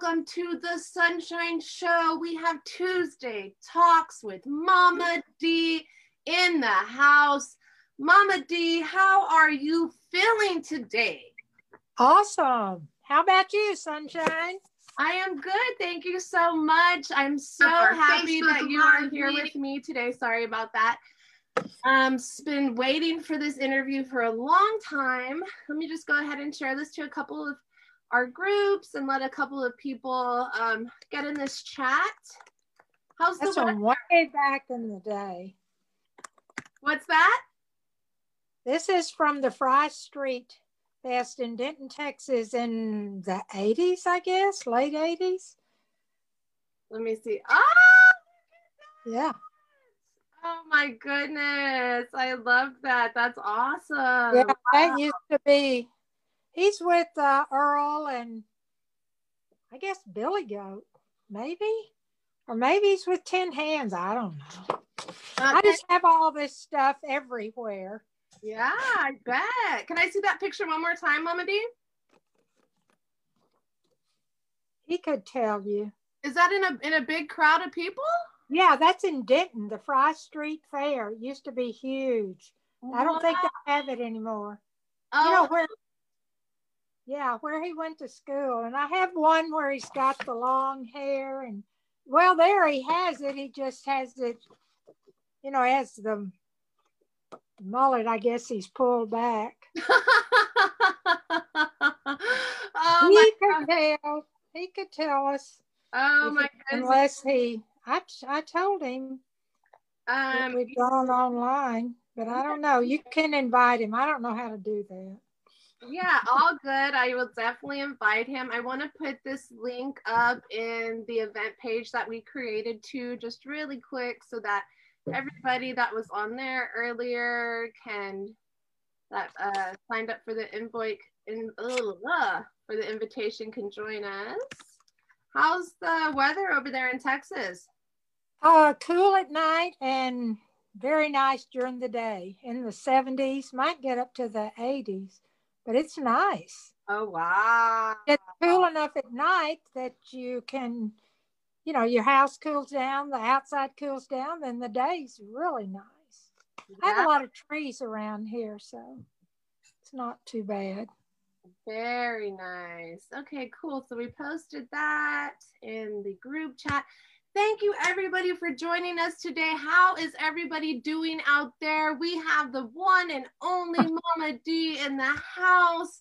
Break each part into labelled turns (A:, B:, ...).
A: welcome to the Sunshine Show. We have Tuesday talks with Mama D in the house. Mama D, how are you feeling today?
B: Awesome. How about you, Sunshine?
A: I am good. Thank you so much. I'm so happy that you are here with me today. Sorry about that. Um, been waiting for this interview for a long time. Let me just go ahead and share this to a couple of our groups and let a couple of people um, get in this chat.
B: How's That's the weather? way back in the day.
A: What's that?
B: This is from the Fry Street Fest in Denton, Texas in the 80s, I guess, late 80s.
A: Let me see. Oh,
B: yeah.
A: Oh my goodness. I love that. That's awesome.
B: Yeah, wow. that used to be he's with uh, Earl and I guess Billy Goat, maybe, or maybe he's with Ten Hands. I don't know. Uh, I just have all this stuff everywhere.
A: Yeah, I bet. Can I see that picture one more time, Mama D?
B: He could tell you.
A: Is that in a in a big crowd of people?
B: Yeah, that's in Denton. The Fry Street Fair it used to be huge. I don't think they have it anymore. Oh. You know where yeah, where he went to school. And I have one where he's got the long hair and well, there he has it. He just has it, you know, has the mullet, I guess he's pulled back. oh he could God. tell. He could tell us.
A: Oh my
B: goodness. Unless he, I, I told him um, we've gone online, but I don't know. You can invite him. I don't know how to do that.
A: Yeah, all good. I will definitely invite him. I want to put this link up in the event page that we created too, just really quick so that everybody that was on there earlier can that uh, signed up for the invite in uh, for the invitation can join us. How's the weather over there in Texas?
B: Uh, cool at night and very nice during the day. In the 70s, might get up to the 80s but it's nice.
A: Oh, wow.
B: It's cool enough at night that you can, you know, your house cools down, the outside cools down, then the day's really nice. Yeah. I have a lot of trees around here, so it's not too bad.
A: Very nice. Okay, cool. So we posted that in the group chat. Thank you everybody for joining us today. How is everybody doing out there? We have the one and only Mama D in the house.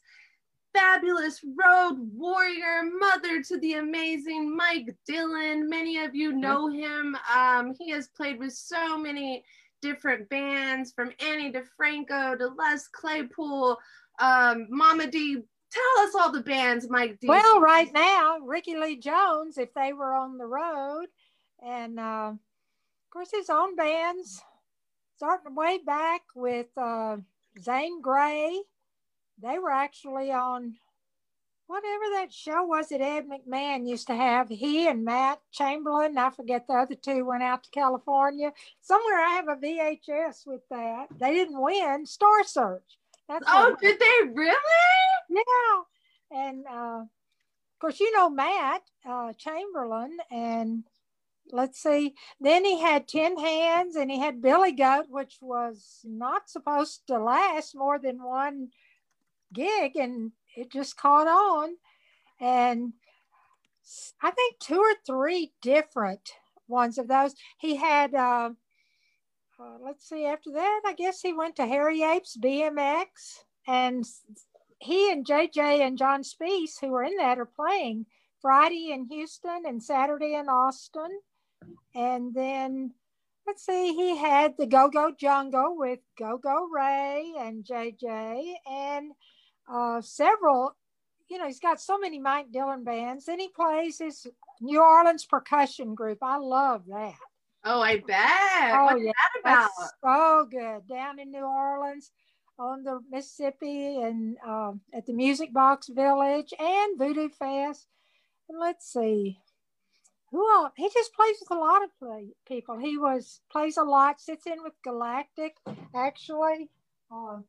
A: Fabulous road warrior, mother to the amazing Mike Dillon. Many of you know him. Um, he has played with so many different bands from Ani DiFranco to Les Claypool. Um, Mama D, tell us all the bands, Mike. D.
B: Well, right now, Rickie Lee Jones, if they were on the road, and uh, of course his own bands, starting way back with uh, Zane Grey. They were actually on whatever that show was that Ed McMahon used to have. He and Matt Chamberlain, I forget the other two, went out to California. Somewhere I have a VHS with that. They didn't win. Star Search.
A: That's oh, did they really?
B: Yeah. And uh, of course, you know Matt uh, Chamberlain, and let's see. Then he had 10 Hands and he had Billy Goat, which was not supposed to last more than one gig, and it just caught on. And I think two or three different ones of those. He had, uh, uh, let's see, after that, I guess he went to Hairy Apes BMX, and he and JJ and John Speice, who were in that, are playing Friday in Houston and Saturday in Austin. And then let's see, he had the Go Go Jungle with Go Go Ray and JJ and uh, several, you know, he's got so many Mike Dillon bands. Then he plays his New Orleans percussion group. I love that.
A: Oh, I bet. Oh, What's yeah. that about? That's
B: so good. Down in New Orleans on the Mississippi and uh, at the Music Box Village and Voodoo Fest. And let's see, who else? He just plays with a lot of play, people. He was plays a lot, sits in with Galactic, actually. Uh,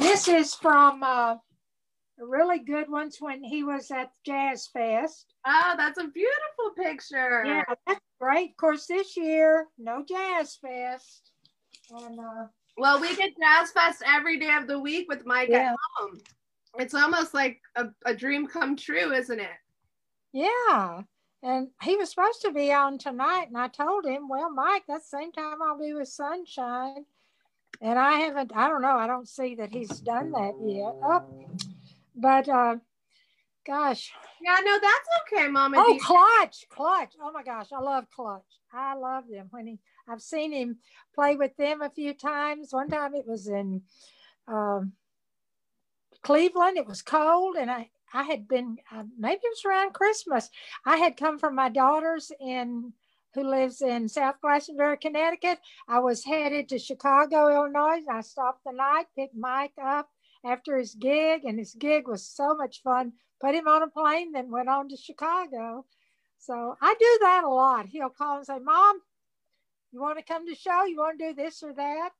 B: this is from uh, really good ones when he was at Jazz Fest.
A: Oh, that's a beautiful picture.
B: Yeah, that's great. Of course, this year, no Jazz Fest. And uh,
A: well, we get Jazz Fest every day of the week with Mike yeah. at home. It's almost like a, a dream come true, isn't it?
B: Yeah. And he was supposed to be on tonight, and I told him, well, Mike, that's the same time I'll be with Sunshine. And I haven't, I don't know, I don't see that he's done that yet. Oh, but uh, gosh.
A: Yeah, no, that's okay, Mama.
B: Oh, Clutch, Clutch. Oh my gosh, I love Clutch. I love them. When he, I've seen him play with them a few times. One time it was in um, Cleveland. It was cold, and I, I had been uh, maybe it was around Christmas. I had come from my daughter's in who lives in South Glastonbury, Connecticut. I was headed to Chicago, Illinois. I stopped the night, picked Mike up after his gig, and his gig was so much fun. Put him on a plane, then went on to Chicago. So I do that a lot. He'll call and say, Mom, you want to come to show? You want to do this or that?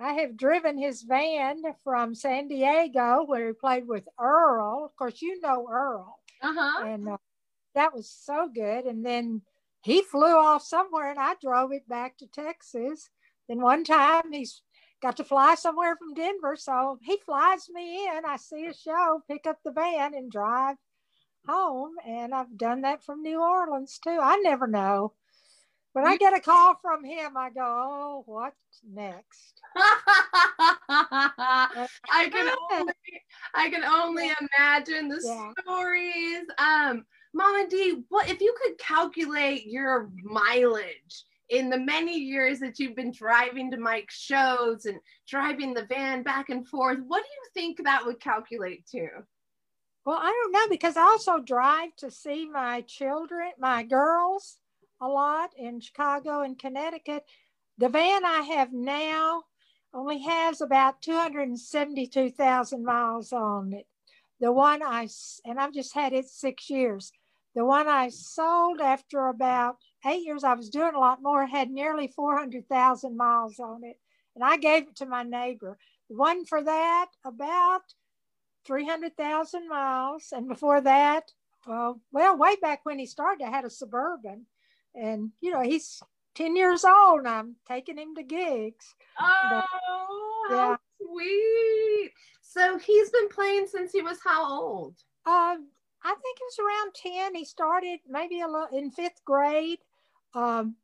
B: I have driven his van from San Diego where he played with Earl. Of course, you know Earl.
A: Uh-huh.
B: And uh, that was so good. And then he flew off somewhere and I drove it back to Texas. Then one time he's got to fly somewhere from Denver. So he flies me in. I see a show, pick up the van and drive home. And I've done that from New Orleans too. I never know. When I get a call from him, I go, oh, what's next?
A: I can only I can only imagine the yeah. stories. Um, Mama D, what if you could calculate your mileage in the many years that you've been driving to Mike's shows and driving the van back and forth, what do you think that would calculate to?
B: Well, I don't know because I also drive to see my children, my girls, a lot in Chicago and Connecticut. The van I have now only has about 272,000 miles on it. The one I, and I've just had it six years. The one I sold after about eight years, I was doing a lot more, had nearly 400,000 miles on it. And I gave it to my neighbor. The one for that, about 300,000 miles. And before that, well, well, way back when he started, I had a Suburban. And, you know, he's 10 years old and I'm taking him to gigs.
A: Oh, but, yeah. how sweet. So he's been playing since he was how old?
B: Um, I think it was around 10. He started maybe a little in fifth grade. Um,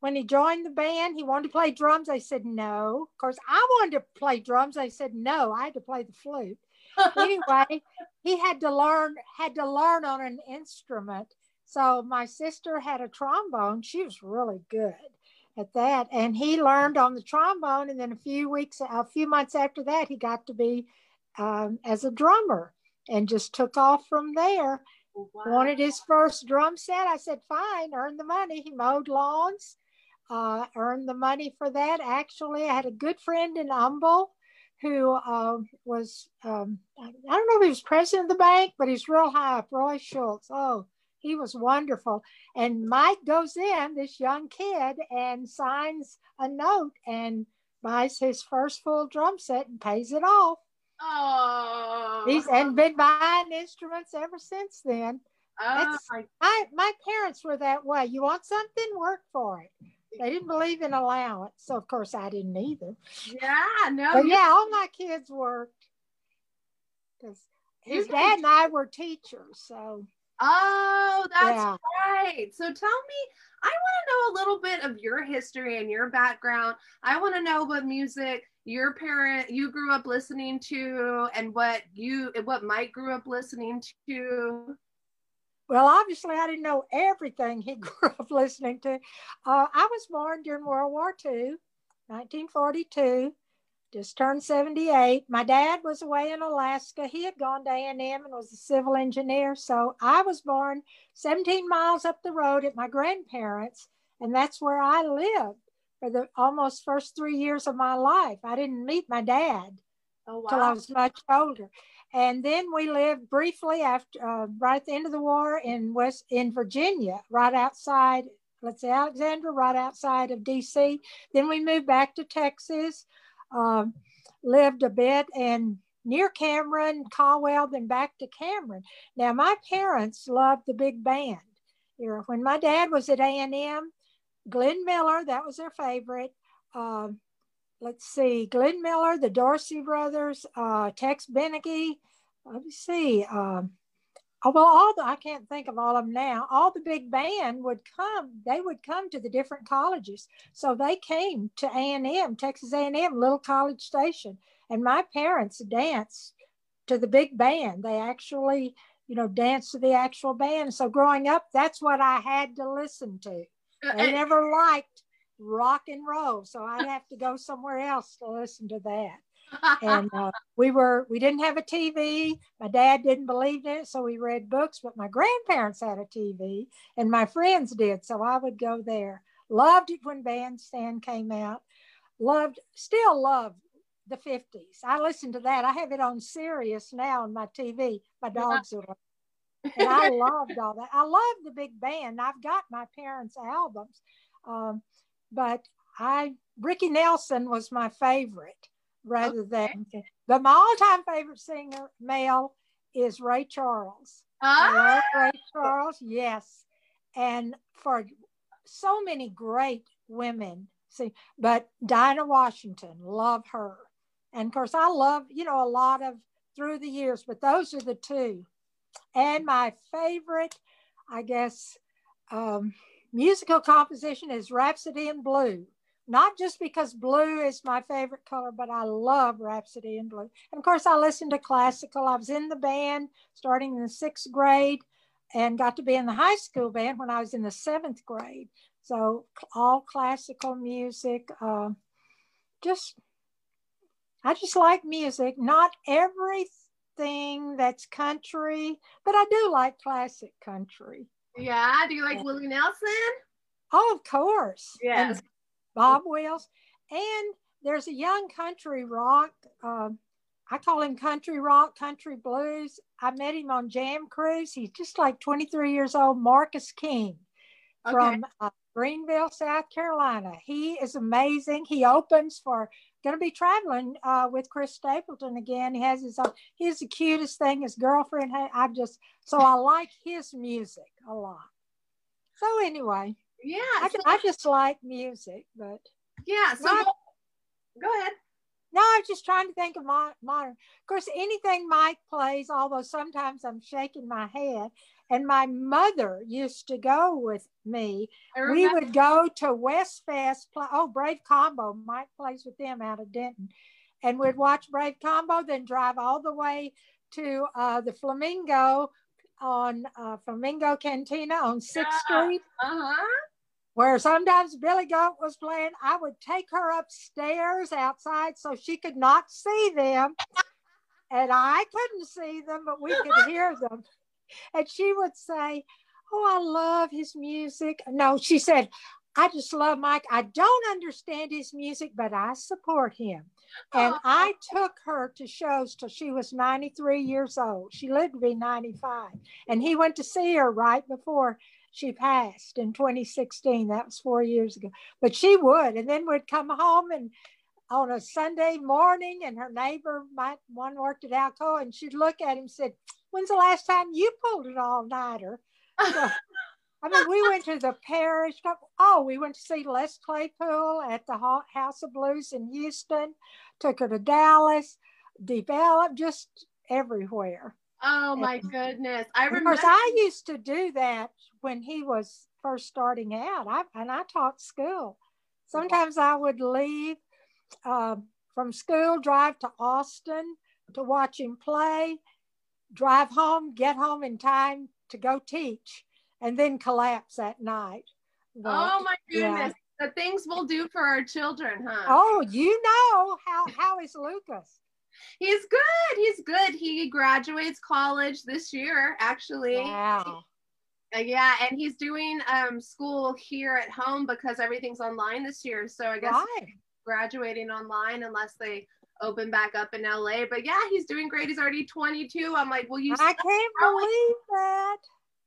B: when he joined the band, he wanted to play drums. They said no. Of course, I wanted to play drums. They said no. I had to play the flute. anyway, he had to learn had to learn on an instrument. So my sister had a trombone. She was really good at that, and he learned on the trombone. And then a few weeks, a few months after that, he got to be um, as a drummer and just took off from there. Wow. Wanted his first drum set. I said, fine, earn the money. He mowed lawns, uh, earned the money for that. Actually, I had a good friend in Humble who uh, was, um, I don't know if he was president of the bank, but he's real high up, Roy Schultz. Oh, he was wonderful. And Mike goes in, this young kid, and signs a note and buys his first full drum set and pays it off.
A: Oh,
B: he's and been buying instruments ever since then.
A: Oh,
B: my, my parents were that way. You want something, work for it. They didn't believe in allowance, so of course I didn't either.
A: Yeah, no.
B: But yeah, all my kids worked because his dad and I were teachers, so.
A: Oh, that's yeah. right. So tell me, I want to know a little bit of your history and your background. I want to know what music your parent you grew up listening to and what you what Mike grew up listening to?
B: Well, obviously, I didn't know everything he grew up listening to. Uh, I was born during World War II, 1942, just turned 78. My dad was away in Alaska. He had gone to A&M and was a civil engineer. So I was born 17 miles up the road at my grandparents', and that's where I lived for the almost first three years of my life. I didn't meet my dad
A: oh, wow.
B: till I was much older. And then we lived briefly after, uh, right at the end of the war in West in Virginia, right outside, let's say Alexandria, right outside of D.C. Then we moved back to Texas, um, lived a bit and near Cameron, Caldwell, then back to Cameron. Now, my parents loved the big band. You know, when my dad was at A&M, Glenn Miller, that was their favorite. Um, let's see, Glenn Miller, the Dorsey brothers, uh, Tex Beneke. Let me see. Um, oh, well, all the I can't think of all of them now. All the big band would come. They would come to the different colleges. So they came to A and M, Texas A and M, Little College Station, and my parents danced to the big band. They actually, you know, danced to the actual band. So growing up, that's what I had to listen to. Uh, i uh, never liked rock and roll. So I'd have to go somewhere else to listen to that. And uh, we were we didn't have a TV. My dad didn't believe in it, so we read books. But my grandparents had a TV, and my friends did, so I would go there. Loved it when Bandstand came out. Loved, still love the 50s. I listen to that. I have it on Sirius now on my TV. My dogs are and I loved all that. I love the big band. I've got my parents' albums. Um, but I Ricky Nelson was my favorite rather okay. than but my all-time favorite singer male is Ray Charles. Ah. Ray Charles, yes. And for so many great women, see, but Dinah Washington, love her. And of course, I love, you know, a lot of through the years, but those are the two. And my favorite, I guess, um, musical composition is Rhapsody in Blue. Not just because blue is my favorite color, but I love Rhapsody in Blue. And of course, I listened to classical. I was in the band starting in the sixth grade and got to be in the high school band when I was in the seventh grade. So, all classical music. Uh, just, I just like music. Not everything that's country, but I do like classic country.
A: Yeah. Do you like Willie Nelson?
B: Oh, of course.
A: Yes.
B: And Bob Wills. And there's a young country rock. Uh, I call him country rock, country blues. I met him on Jam Cruise. He's just like 23 years old, Marcus King okay. from uh, Greenville, South Carolina. He is amazing. He opens for going to be traveling uh, with Chris Stapleton again. He has his own, he's the cutest thing. His girlfriend, I just, so I like his music a lot. So anyway,
A: yeah,
B: I,
A: so,
B: I just like music, but
A: yeah. So not, go ahead.
B: No, I'm just trying to think of my modern. Of course, anything Mike plays, although sometimes I'm shaking my head. And my mother used to go with me. We would go to West Fest. Play, oh, Brave Combo. Mike plays with them out of Denton. And we'd watch Brave Combo, then drive all the way to uh, the Flamingo on uh, Flamingo Cantina on 6th yeah. Street.
A: Uh-huh.
B: Where sometimes Billy Goat was playing, I would take her upstairs outside so she could not see them. and I couldn't see them, but we could hear them and she would say, Oh, I love his music. No, she said, I just love Mike. I don't understand his music, but I support him. And oh. I took her to shows till she was 93 years old. She lived to be 95. And he went to see her right before she passed in 2016. That was four years ago. But she would. And then we'd come home and on a Sunday morning, and her neighbor, my one worked at Alcoa, and she'd look at him and said, when's the last time you pulled an all-nighter? So, I mean, we went to the parish. Oh, we went to see Les Claypool at the House of Blues in Houston. Took her to Dallas. Developed just everywhere.
A: Oh my and, goodness! I remember.
B: Of course, I used to do that when he was first starting out. I and I taught school. Sometimes I would leave uh, from school, drive to Austin to watch him play, drive home, get home in time to go teach, and then collapse at night.
A: But, oh my goodness. Yeah. The things we'll do for our children, huh?
B: Oh, you know how how is Lucas?
A: He's good. He's good. He graduates college this year, actually.
B: Wow.
A: Uh, yeah, and he's doing um, school here at home because everything's online this year. So I guess right. graduating online unless they open back up in LA. But yeah, he's doing great. He's already 22. I'm like, well, you.
B: I can't believe that.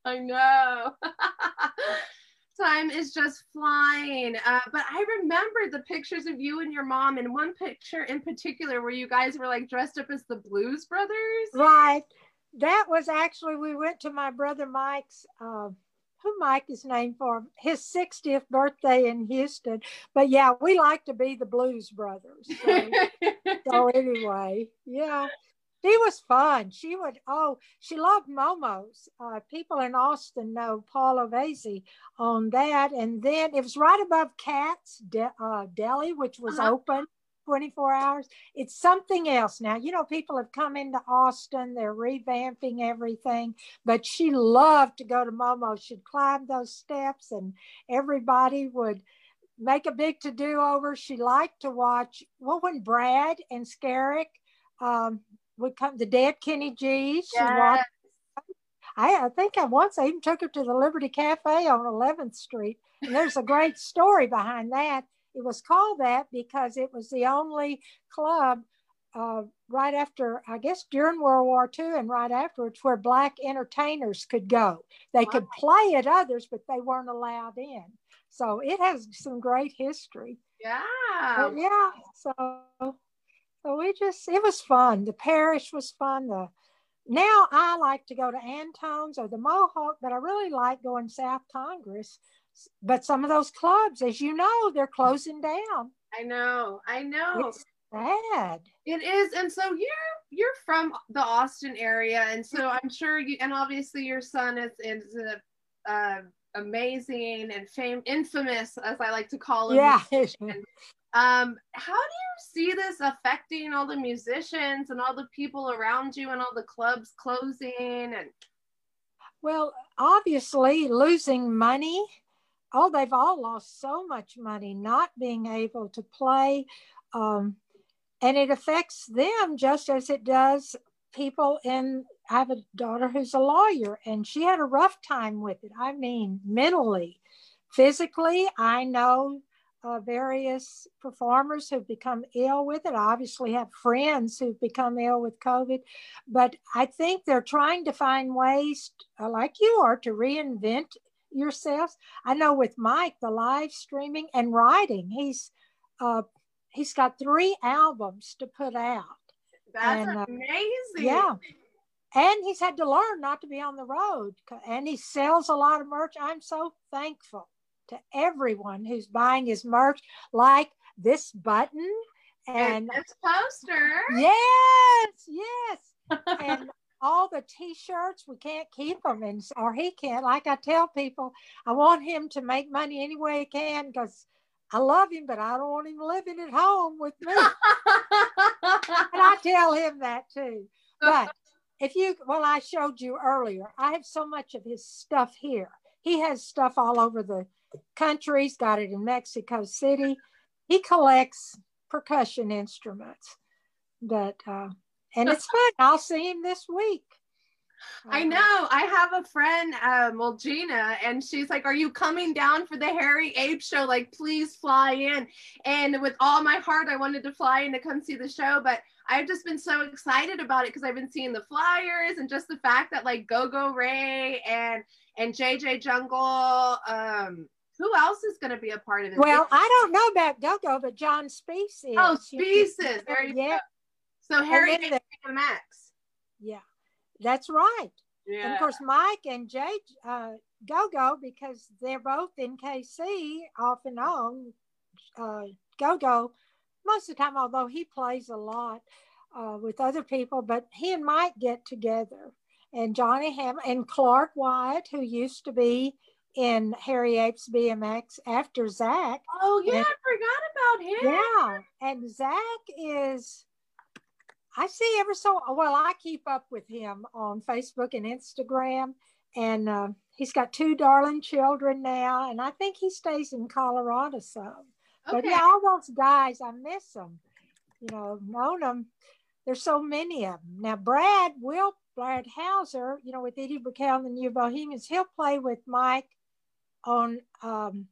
A: I know. time is just flying. Uh, but I remember the pictures of you and your mom, and one picture in particular where you guys were like dressed up as the Blues Brothers.
B: Right. That was actually we went to my brother Mike's. Uh, who Mike is named for his 60th birthday in Houston. But yeah, we like to be the Blues Brothers. So, so anyway, yeah, she was fun. She would, oh, she loved Momo's. Uh, people in Austin know Paula Vasey on that. And then it was right above Katz De- uh, Deli, which was uh-huh. open 24 hours. It's something else now. You know, people have come into Austin, they're revamping everything, but she loved to go to Momo. She'd climb those steps, and everybody would make a big to do over. She liked to watch, well, when Brad and Skerritt, um, would come the dead Kenny G. She yes. watched. I, I think I once I even took her to the Liberty Cafe on 11th Street, and there's a great story behind that. It was called that because it was the only club uh, right after, I guess, during World War II and right afterwards, where black entertainers could go. They wow. could play at others, but they weren't allowed in. So it has some great history.
A: Yeah.
B: But yeah. So so we just, it was fun. The parish was fun. The now I like to go to Antone's or the Mohawk, but I really like going South Congress. But some of those clubs, as you know, they're closing down.
A: I know, I know.
B: It's sad.
A: It is, and so you're you're from the Austin area, and so I'm sure you, and obviously your son is is a, uh, amazing and fame infamous, as I like to call him.
B: Yeah.
A: Um, how do you see this affecting all the musicians and all the people around you and all the clubs closing and
B: well, obviously losing money. Oh, they've all lost so much money not being able to play. Um, and it affects them just as it does people in I have a daughter who's a lawyer and she had a rough time with it. I mean, mentally, physically, I know uh, various performers who've become ill with it. I obviously have friends who've become ill with COVID, but I think they're trying to find ways, uh, like you are, to reinvent yourselves. I know with Mike, the live streaming and writing, he's uh, he's got three albums to put out.
A: That's and, uh, amazing.
B: Yeah. And he's had to learn not to be on the road. And he sells a lot of merch. I'm so thankful to everyone who's buying his merch, like this button and,
A: and this poster.
B: Yes, yes. and all the t-shirts we can't keep them and or he can't like i tell people i want him to make money any way he can because i love him but i don't want him living at home with me and i tell him that too but if you well i showed you earlier i have so much of his stuff here he has stuff all over the countries, got it in Mexico City. He collects percussion instruments, but uh, and it's fun. I'll see him this week.
A: I know. I have a friend, um, well, Gina, and she's like, Are you coming down for the Hairy Ape show? Like, please fly in. And with all my heart, I wanted to fly in to come see the show, but I've just been so excited about it because I've been seeing the flyers and just the fact that like Go Go Ray and and JJ Jungle, um, who else is going to be a part of it?
B: Well, I don't know about Go-Go, but John Speice is.
A: Oh, Speice is. There you yeah. go. So Harry the, Max.
B: Yeah, that's right. Yeah. And of course, Mike and Jay uh, Go-Go, because they're both in KC off and on. Uh, Go-Go, most of the time, although he plays a lot uh, with other people, but he and Mike get together. And Johnny Ham and Clark Wyatt, who used to be in Hairy Apes BMX after Zach.
A: Oh yeah, and, I forgot about him.
B: Yeah, and Zach is. I see ever so well. I keep up with him on Facebook and Instagram, and uh, he's got two darling children now, and I think he stays in Colorado some. Okay. But yeah, all those guys, I miss them. You know, known them. There's so many of them now. Brad will Brad Houser, you know, with Edie Brickell and the New Bohemians, he'll play with Mike on um,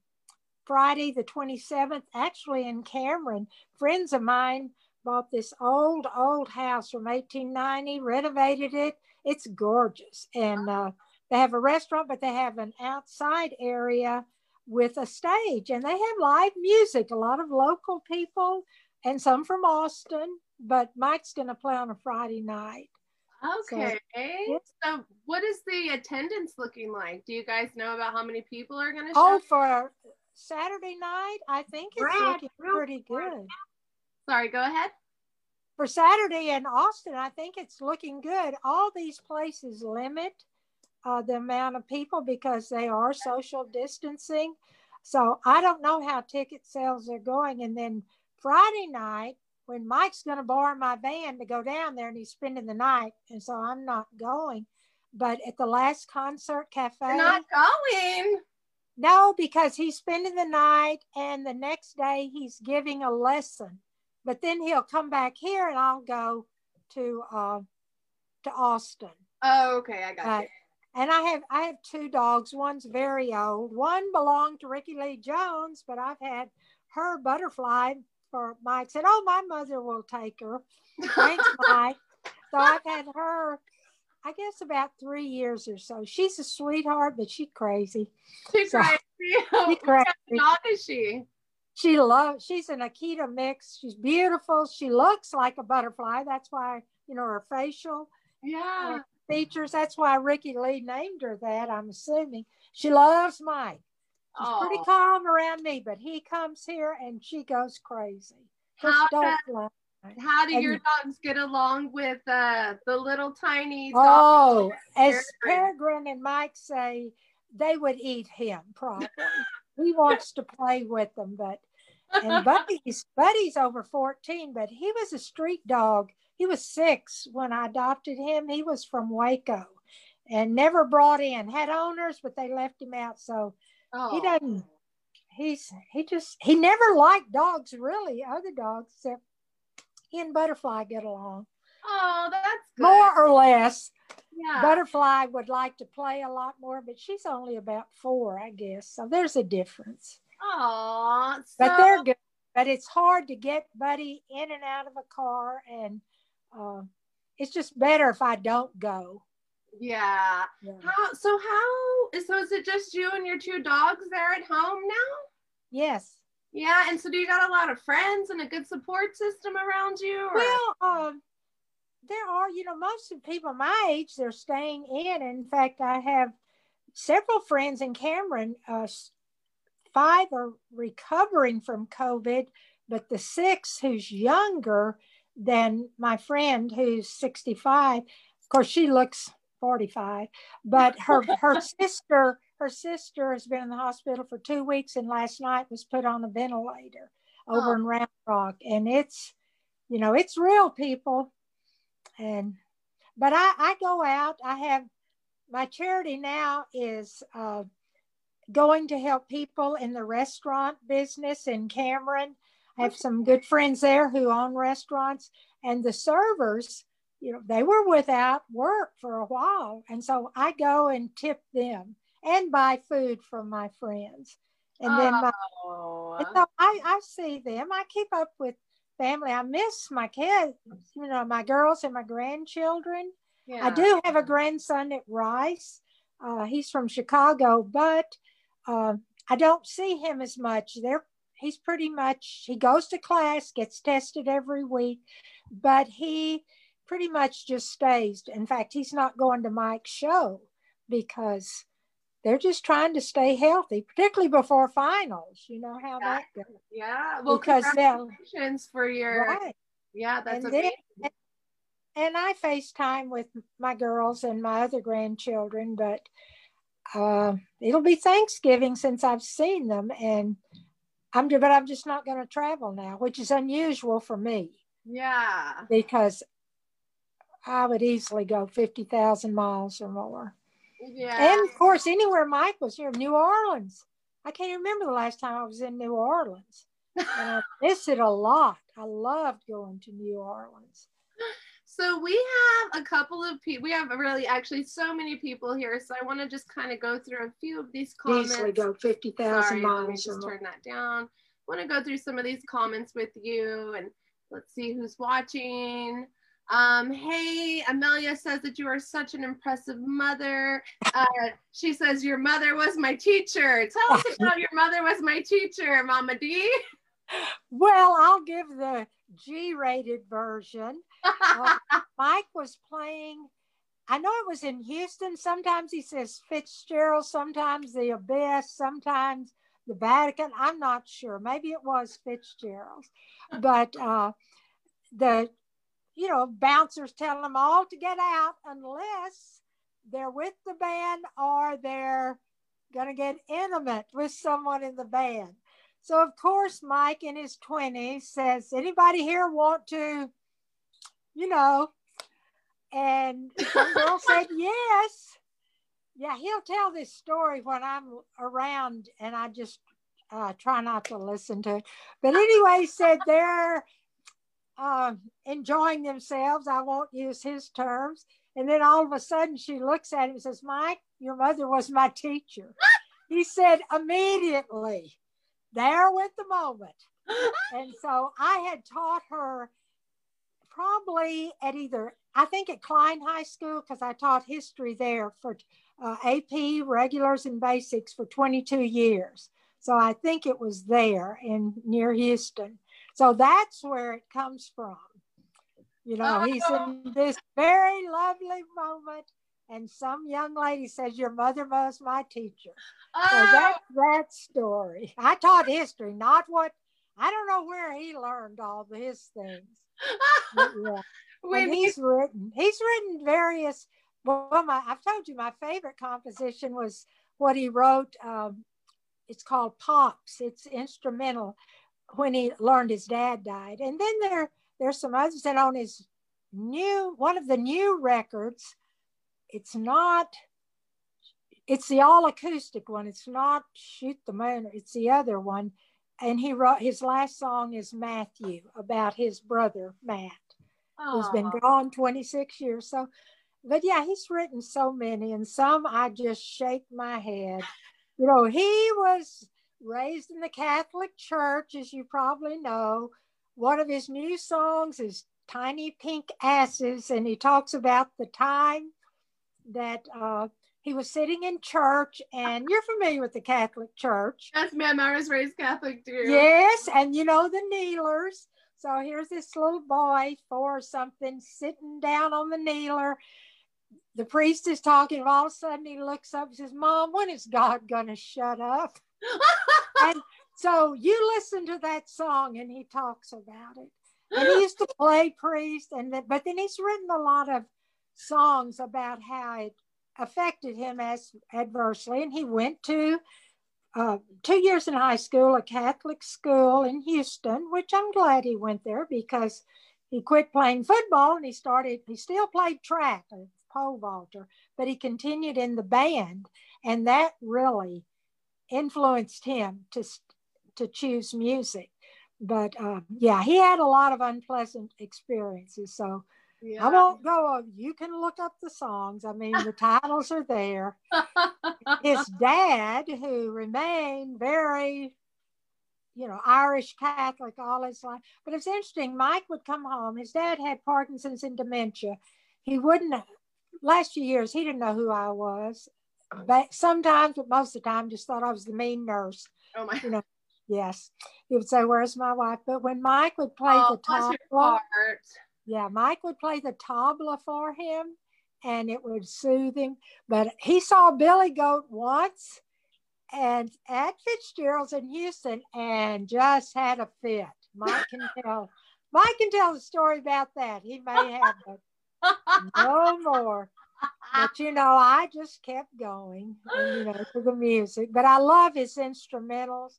B: Friday, the 27th, actually in Cameron. Friends of mine bought this old, old house from 1890, renovated it. It's gorgeous. And uh, they have a restaurant, but they have an outside area with a stage and they have live music, a lot of local people and some from Austin, but Mike's going to play on a Friday night.
A: Okay. So, so, what is the attendance looking like? Do you guys know about how many people are going to show?
B: Oh, for Saturday night, I think it's Brad, looking pretty good.
A: Sorry, go ahead.
B: For Saturday in Austin, I think it's looking good. All these places limit uh, the amount of people because they are social distancing. So I don't know how ticket sales are going. And then Friday night, when Mike's going to borrow my van to go down there and he's spending the night. And so I'm not going. But at the last concert cafe,
A: You're not going.
B: No, because he's spending the night and the next day he's giving a lesson. But then he'll come back here and I'll go to uh, to Austin.
A: Oh, okay, I got uh, you.
B: And I have I have two dogs. One's very old. One belonged to Rickie Lee Jones, but I've had her butterfly for Mike said, "Oh, my mother will take her." Thanks, Mike. So I've had her, I guess, about three years or so. She's a sweetheart, but she's crazy.
A: She's so, crazy. She's crazy. What dog is she?
B: She loves. She's an Akita mix. She's beautiful. She looks like a butterfly. That's why you know her facial.
A: Yeah.
B: Uh, features. That's why Rickie Lee named her that. I'm assuming she loves Mike. She's oh. pretty calm around me, but he comes here and she goes crazy.
A: How, does, how do and, your dogs get along with uh, the little tiny
B: Oh, as Peregrine and Mike say, they would eat him probably. he wants to play with them, but and Buddy's Buddy's over 14, but he was a street dog. He was six when I adopted him. He was from Waco and never brought in, had owners, but they left him out. So Oh. He doesn't. He's he just he never liked dogs really. Other dogs except he and Butterfly get along.
A: Oh, that's good.
B: more or less. Yeah. Butterfly would like to play a lot more, but she's only about four, I guess. So there's a difference.
A: Oh, so...
B: but they're good. But it's hard to get Buddy in and out of a car, and uh, it's just better if I don't go.
A: Yeah. yeah. How so how so is it just you and your two dogs there at home now?
B: Yes.
A: Yeah, and so do you got a lot of friends and a good support system around you?
B: Or? Well, um there are, you know, most of people my age, they're staying in. In fact, I have several friends in Cameron. Uh, five are recovering from COVID, but the six who's younger than my friend who's 65, of course, she looks 45 but her her sister her sister has been in the hospital for two weeks and last night was put on a ventilator over oh. in round rock. And it's you know it's real people. And but i i go out i have my charity now is uh, going to help people in the restaurant business in cameron. I have some good friends there who own restaurants and the servers you know, they were without work for a while. And so I go and tip them and buy food from my friends. And then my,
A: oh.
B: and so I, I see them. I keep up with family. I miss my kids, you know, my girls and my grandchildren. Yeah. I do have a grandson at Rice. Uh, he's from Chicago, but uh, I don't see him as much. There, he's pretty much he goes to class, gets tested every week, but he pretty much just stays. In fact, he's not going to Mike's show because they're just trying to stay healthy, particularly before finals. You know how
A: yeah.
B: that goes.
A: Yeah. Well, because congratulations for your.
B: Right.
A: Yeah, that's and amazing.
B: Then, and I FaceTime with my girls and my other grandchildren, but uh, it'll be Thanksgiving since I've seen them, and I'm but I'm just not going to travel now, which is unusual for me.
A: Yeah.
B: Because I would easily go 50,000 miles or more.
A: Yeah.
B: And of course, anywhere Mike was here, New Orleans. I can't remember the last time I was in New Orleans. And I miss it a lot. I loved going to New Orleans.
A: So we have a couple of people. We have really actually so many people here. So I want to just kind of go through a few of these comments.
B: Easily go fifty thousand miles. Let me
A: just turn that down. I want to go through some of these comments with you and let's see who's watching. Um, hey, Amelia says that you are such an impressive mother. Uh, she says your mother was my teacher. Tell us about your mother was my teacher, Mama D.
B: Well, I'll give the G-rated version. Uh, Mike was playing. I know it was in Houston. Sometimes he says Fitzgerald, sometimes the Abyss, sometimes the Vatican. I'm not sure. Maybe it was Fitzgerald, but uh, the you know bouncers telling them all to get out unless they're with the band or they're going to get intimate with someone in the band. So of course, Mike in his 20s says, anybody here want to, you know, and the girl said yes. Yeah, he'll tell this story when I'm around and I just uh, try not to listen to it. But anyway, he said they're uh, enjoying themselves. I won't use his terms. And then all of a sudden she looks at him and says, Mike, your mother was my teacher. he said immediately, there went the moment. and so I had taught her probably at either, I think at Klein High School, because I taught history there for uh, AP, regulars, and basics for 22 years. So I think it was there in near Houston. So that's where it comes from. You know, he's in this very lovely moment, and some young lady says, Your mother was my teacher. Oh. So that's that story. I taught history, not what I don't know where he learned all his things. yeah. When he's written, he's written various. Well, my, I've told you my favorite composition was what he wrote. Um, it's called Pops. It's instrumental when he learned his dad died. And then there there's some others that on his new one of the new records, it's not it's the all acoustic one. It's not Shoot the Moon, it's the other one. And he wrote his last song is Matthew about his brother Matt, Aww. who's been gone 26 years. So but yeah, he's written so many, and some I just shake my head. You know, he was raised in the Catholic Church, as you probably know. One of his new songs is Tiny Pink Asses, and he talks about the time that uh, he was sitting in church, and you're familiar with the Catholic Church.
A: Yes, ma'am. I was raised Catholic too.
B: Yes, and you know the kneelers. So here's this little boy, four or something, sitting down on the kneeler. The priest is talking, and all of a sudden he looks up and says, Mom, when is God going to shut up? And so you listen to that song and he talks about it. And he used to play priest, and the, but then he's written a lot of songs about how it affected him as adversely. And he went to uh, two years in high school, a Catholic school in Houston, which I'm glad he went there because he quit playing football and he started. He still played track, pole vaulter, but he continued in the band, and that really influenced him to to choose music. But uh, yeah, he had a lot of unpleasant experiences. So yeah. I won't go. You can look up the songs. I mean, the titles are there. His dad, who remained very, you know, Irish Catholic all his life. But it's interesting. Mike would come home. His dad had Parkinson's and dementia. He wouldn't. Last few years, he didn't know who I was but sometimes, but most of the time, just thought I was the mean nurse.
A: Oh my!
B: You know, yes. He would say, "Where's my wife?" But when Mike would play oh, the tabla, yeah, Mike would play the tabla for him, and it would soothe him. But he saw Billy Goat once, and at Fitzgerald's in Houston, and just had a fit. Mike can tell. Mike can tell the story about that. He may have, but no more but you know, I just kept going, and, you know, to the music. But I love his instrumentals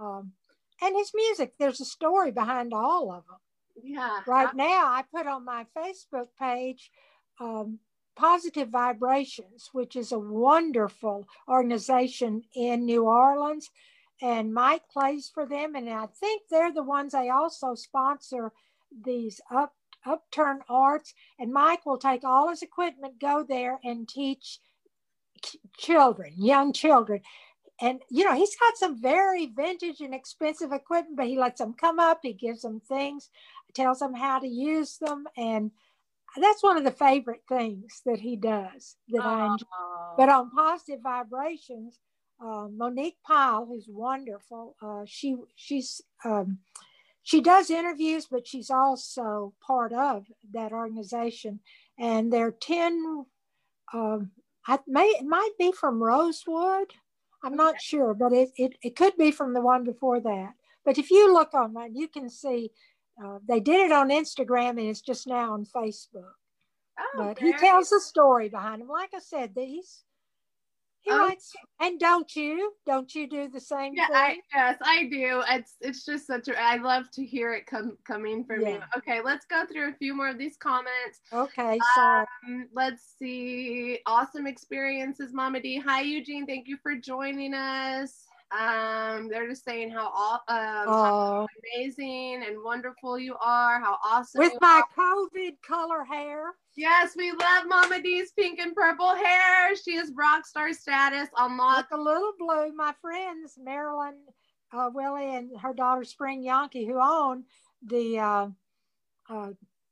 B: um, and his music. There's a story behind all of them.
A: Yeah.
B: Right now, I put on my Facebook page um, Positive Vibrations, which is a wonderful organization in New Orleans. And Mike plays for them. And I think they're the ones they also sponsor these up Upturn Arts, and Mike will take all his equipment, go there and teach children, young children. And you know, he's got some very vintage and expensive equipment, but he lets them come up, he gives them things, tells them how to use them, and that's one of the favorite things that he does that oh. I enjoy. But on positive vibrations, uh, Monique Pyle, who's wonderful, uh, she she's um, she does interviews, but she's also part of that organization. And there are ten. Um, I may it might be from Rosewood. I'm not sure, but it, it it could be from the one before that. But if you look on that, you can see uh, they did it on Instagram and it's just now on Facebook. Oh, but he tells the story behind him. Like I said, these he um, and don't you? Don't you do the same
A: yeah,
B: thing?
A: I, yes, I do. It's it's just such a. I love to hear it come coming from yeah. you. Okay, let's go through a few more of these comments.
B: Okay, sorry.
A: Um, let's see. Awesome experiences, Mama D. Hi, Eugene. Thank you for joining us. Um, they're just saying how, um, how amazing and wonderful you are. How awesome
B: with my are. COVID color hair.
A: Yes, we love Mama D's pink and purple hair. She is rock star status on
B: Like a little blue. My friends, Marilyn, uh, Willie, and her daughter Spring Yankee, who own the uh, uh,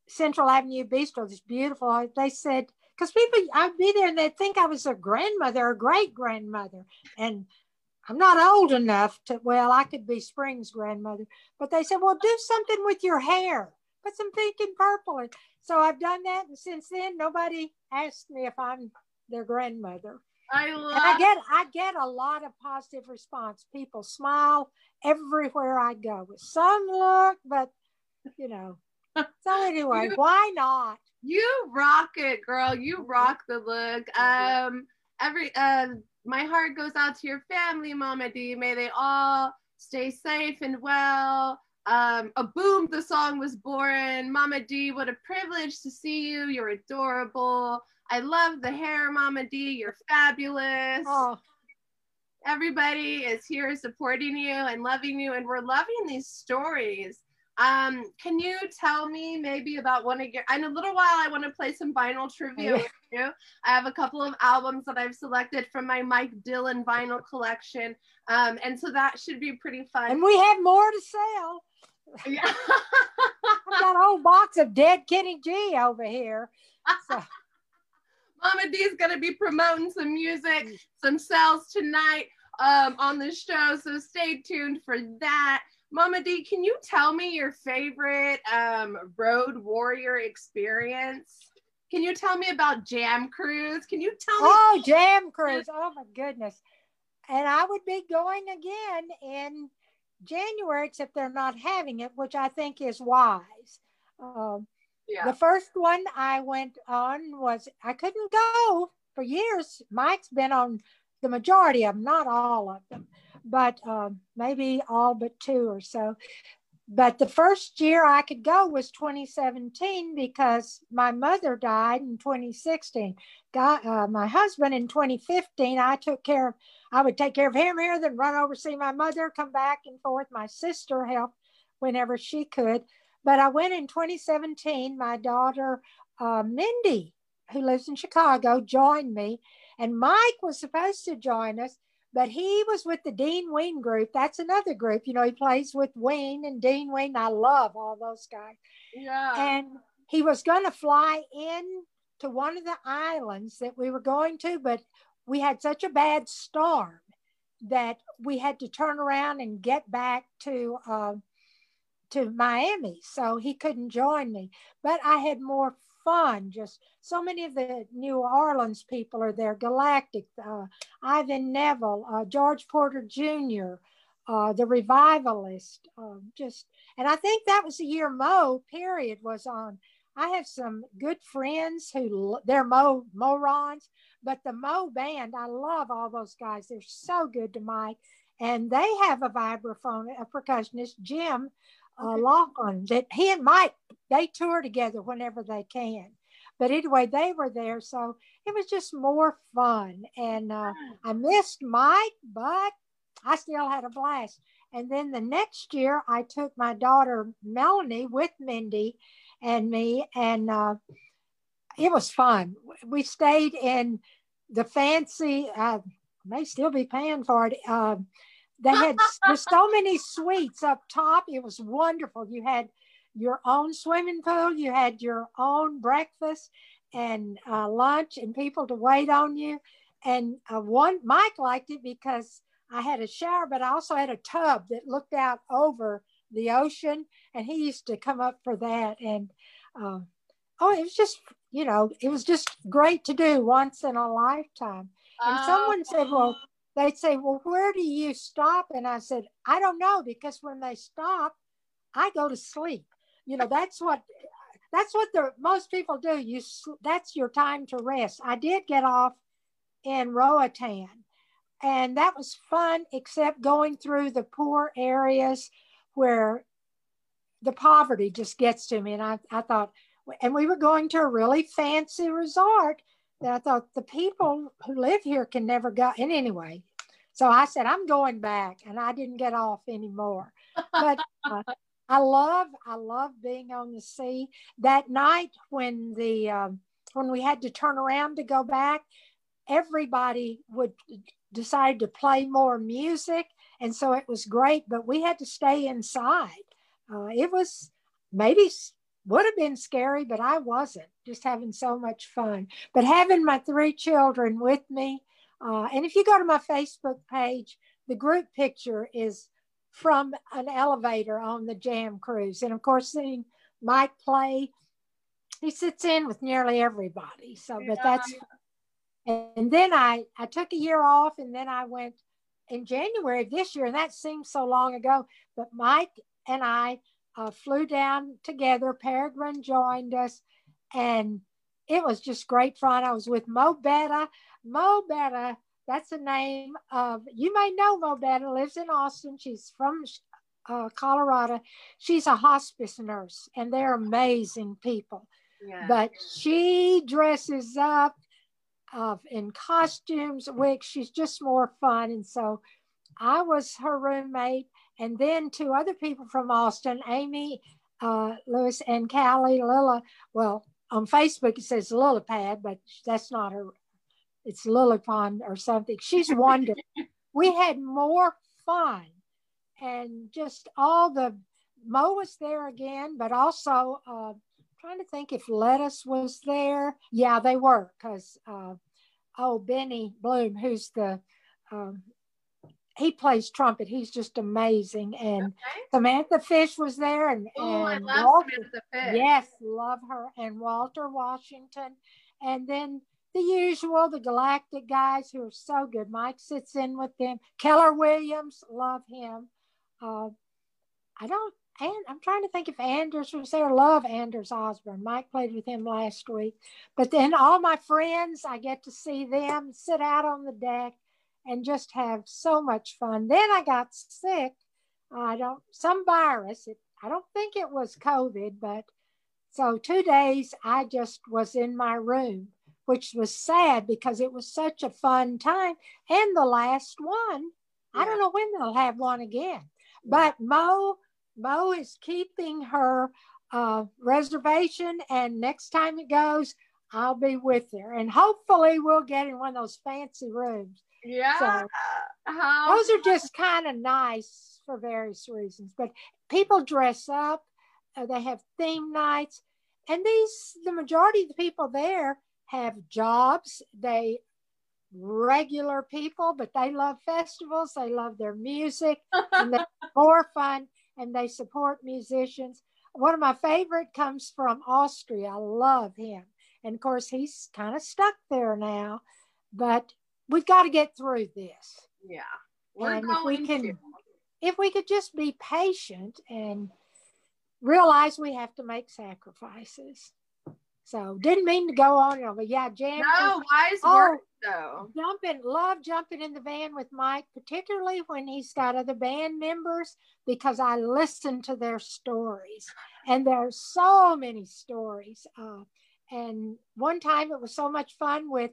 B: Central Avenue Bistro, this beautiful. They said because people, I'd be there and they'd think I was a grandmother or great grandmother, and I'm not old enough to. Well, I could be Spring's grandmother, but they said, well, do something with your hair. Put some pink and purple in. So I've done that, and since then, nobody asked me if I'm their grandmother.
A: I love.
B: And I get I get a lot of positive response. People smile everywhere I go. With some look, but you know. So anyway, you, why not?
A: You rock it, girl. You rock the look. Um, every um, my heart goes out to your family, Mama D. May they all stay safe and well um, a boom, the song was born. Mama D, what a privilege to see you. You're adorable. I love the hair, Mama D. You're fabulous. Oh. Everybody is here supporting you and loving you, and we're loving these stories. Um, can you tell me maybe about one of your? In a little while, I want to play some vinyl trivia with you. I have a couple of albums that I've selected from my Mike Dillon vinyl collection, um, and so that should be pretty fun.
B: And we have more to sell. Yeah. I've got a whole box of dead Kenny G over here. So.
A: Mama D is going to be promoting some music, some sales tonight um, on the show. So stay tuned for that. Mama D, can you tell me your favorite um, road warrior experience? Can you tell me about Jam Cruise? Can you tell me?
B: Oh, Jam Cruise. Oh, my goodness. And I would be going again in January, except they're not having it, which I think is wise. Um, yeah. The first one I went on was I couldn't go for years. Mike's been on the majority of them, not all of them, but um, maybe all but two or so. But the first year I could go was 2017 because my mother died in 2016. Got, uh, my husband in 2015, I took care of I would take care of him here, then run over see my mother, come back and forth. My sister helped whenever she could. But I went in 2017. My daughter, uh, Mindy, who lives in Chicago, joined me. And Mike was supposed to join us, but he was with the Dean Ween group. That's another group. You know, he plays with Ween and Dean Ween. I love all those guys.
A: Yeah.
B: And he was going to fly in to one of the islands that we were going to, but we had such a bad storm that we had to turn around and get back to uh, to Miami. So he couldn't join me, but I had more fun. Just so many of the New Orleans people are there. Galactic, uh, Ivan Neville, uh, George Porter Jr., uh, the Revivalist. Um, just and I think that was the year Mo period was on. I have some good friends who they're Mo morons but the Mo band, I love all those guys. They're so good to Mike. And they have a vibraphone, a percussionist, Jim uh, Loughlin, that he and Mike, they tour together whenever they can. But anyway, they were there. So it was just more fun. And uh, I missed Mike, but I still had a blast. And then the next year, I took my daughter Melanie with Mindy and me, and uh, it was fun. We stayed in the fancy, I may still be paying for it. They had there's so many suites up top. It was wonderful. You had your own swimming pool, you had your own breakfast and uh, lunch, and people to wait on you. And uh, one, Mike liked it because I had a shower, but I also had a tub that looked out over the ocean, and he used to come up for that. And uh, oh, it was just, you know, it was just great to do once in a lifetime. And oh. someone said, well, they'd say, well, where do you stop? And I said, I don't know, because when they stop, I go to sleep. You know, that's what that's what the most people do. You that's your time to rest. I did get off in Roatan, and that was fun, except going through the poor areas where the poverty just gets to me. And I, I thought, and we were going to a really fancy resort that I thought the people who live here can never go. And anyway, so I said, I'm going back, and I didn't get off anymore. But uh, I love, I love being on the sea. That night when the um, when we had to turn around to go back, everybody would decide to play more music, and so it was great. But we had to stay inside. Uh, it was maybe would have been scary, but I wasn't. Just having so much fun. But having my three children with me, uh, and if you go to my Facebook page, the group picture is from an elevator on the Jam Cruise. And of course, seeing Mike play, he sits in with nearly everybody. So, but that's, and then I, I took a year off and then I went in January of this year, and that seems so long ago, but Mike and I uh, flew down together. Peregrine joined us, and it was just great fun. I was with Mo Betta. Mo Betta that's the name of, you may know Mo Betta, lives in Austin. She's from uh, Colorado. She's a hospice nurse, and they're amazing people. Yeah. But she dresses up uh, in costumes, wigs. She's just more fun. And so I was her roommate. And then two other people from Austin, Amy uh, Lewis and Callie Lilla. Well, on Facebook it says Lillipad, but that's not her it's Lillipond or something. She's wonderful. we had more fun and just all the Mo was there again, but also uh, trying to think if Lettuce was there. Yeah, they were because uh, oh Benny Bloom, who's the um, he plays trumpet. He's just amazing. And okay. Samantha Fish was there, and,
A: oh, and I love Walter.
B: Yes, love her, and Walter Washington, and then the usual, the Galactic guys who are so good. Mike sits in with them. Keller Williams, love him. Uh, I don't, and I'm trying to think if Anders was there. Love Anders Osborne. Mike played with him last week. But then all my friends, I get to see them sit out on the deck and just have so much fun. Then I got sick. I don't, some virus. It, I don't think it was COVID, but so two days I just was in my room which was sad because it was such a fun time. And the last one, yeah. I don't know when they'll have one again. But Mo, Mo is keeping her uh, reservation, and next time it goes, I'll be with her, and hopefully we'll get in one of those fancy rooms.
A: Yeah, so,
B: those are just kind of nice for various reasons. But people dress up; uh, they have theme nights, and these the majority of the people there have jobs. They regular people, but they love festivals. They love their music and they're more fun and they support musicians. One of my favorite comes from Austria. I love him. And of course, he's kind of stuck there now, but we've got to get through this.
A: Yeah.
B: and if we can, to. if we could just be patient and realize we have to make sacrifices. So didn't mean to go on and on, but yeah, jam.
A: No, wise oh, words though.
B: Jumping, love jumping in the van with Mike, particularly when he's got other band members, because I listen to their stories, and there's so many stories. Uh, and one time it was so much fun with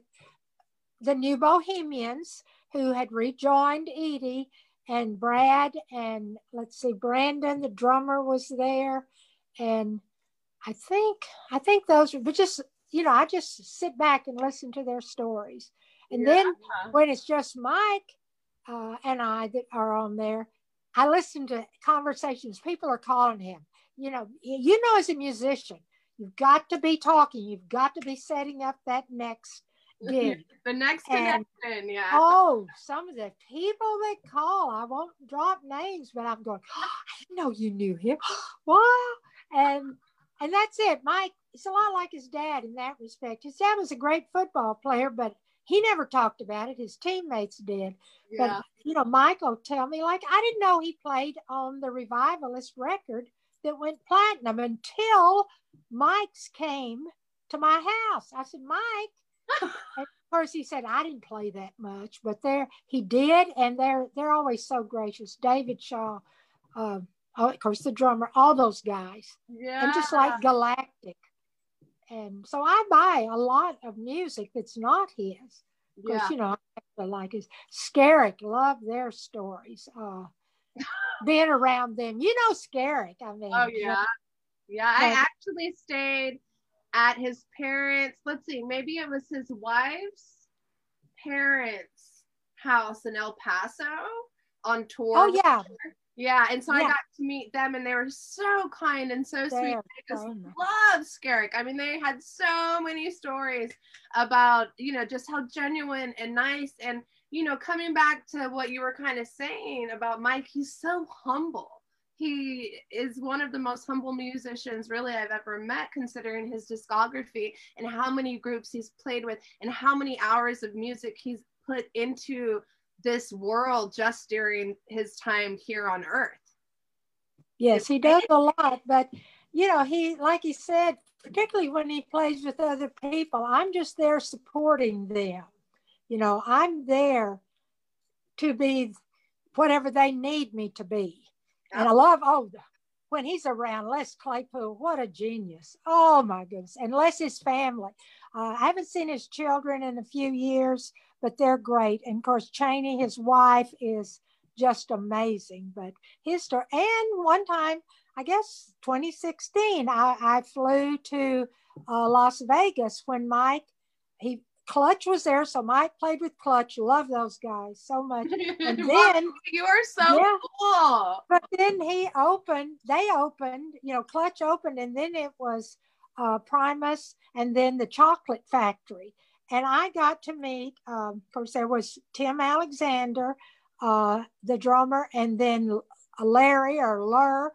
B: the New Bohemians who had rejoined Edie and Brad and let's see, Brandon, the drummer, was there, and I think I think those are, but just you know, I just sit back and listen to their stories, and yeah. then when it's just Mike uh, and I that are on there, I listen to conversations. People are calling him. you know, you know, as a musician, you've got to be talking, you've got to be setting up that next gig.
A: the next and, connection, yeah.
B: Oh, some of the people that call, I won't drop names, but I'm going, oh, I didn't know you knew him. wow. And and that's it. Mike, it's a lot like his dad in that respect. His dad was a great football player, but he never talked about it. His teammates did. Yeah. But you know, Michael tell me, like, I didn't know he played on the revivalist record that went platinum until Mike's came to my house. I said, Mike. Of course, he said I didn't play that much, but there he did, and they're they're always so gracious. David Shaw, uh, of course, the drummer, all those guys,
A: yeah,
B: and just like Galactic, and so I buy a lot of music that's not his because yeah. you know I like his Skerik, love their stories. Uh, being around them, you know, Skerik. I mean,
A: oh yeah, yeah. I actually stayed at his parents. Let's see, maybe it was his wife's parents' house in El Paso on tour.
B: Oh yeah.
A: Yeah, and so yeah. I got to meet them, and they were so kind and so sweet. They just love Skerik. I mean, they had so many stories about you know just how genuine and nice, and you know coming back to what you were kind of saying about Mike, he's so humble. He is one of the most humble musicians really I've ever met, considering his discography and how many groups he's played with, and how many hours of music he's put into this world just during his time here on earth.
B: Yes, he does a lot, but you know, he like he said, particularly when he plays with other people, I'm just there supporting them. You know, I'm there to be whatever they need me to be. And I love oh when he's around Les Claypool, what a genius. Oh my goodness. And Les his family. Uh, I haven't seen his children in a few years, but they're great. And of course, Chaney, his wife, is just amazing. But his story, and one time, I guess 2016, I, I flew to uh, Las Vegas when Mike, he Clutch was there, so Mike played with Clutch. Love those guys so much. And then
A: you are so yeah, cool.
B: But then he opened, they opened, you know, Clutch opened, and then it was uh, Primus, and then the Chocolate Factory and I got to meet, um, of course, there was Tim Alexander, uh, the drummer, and then Larry or Ler.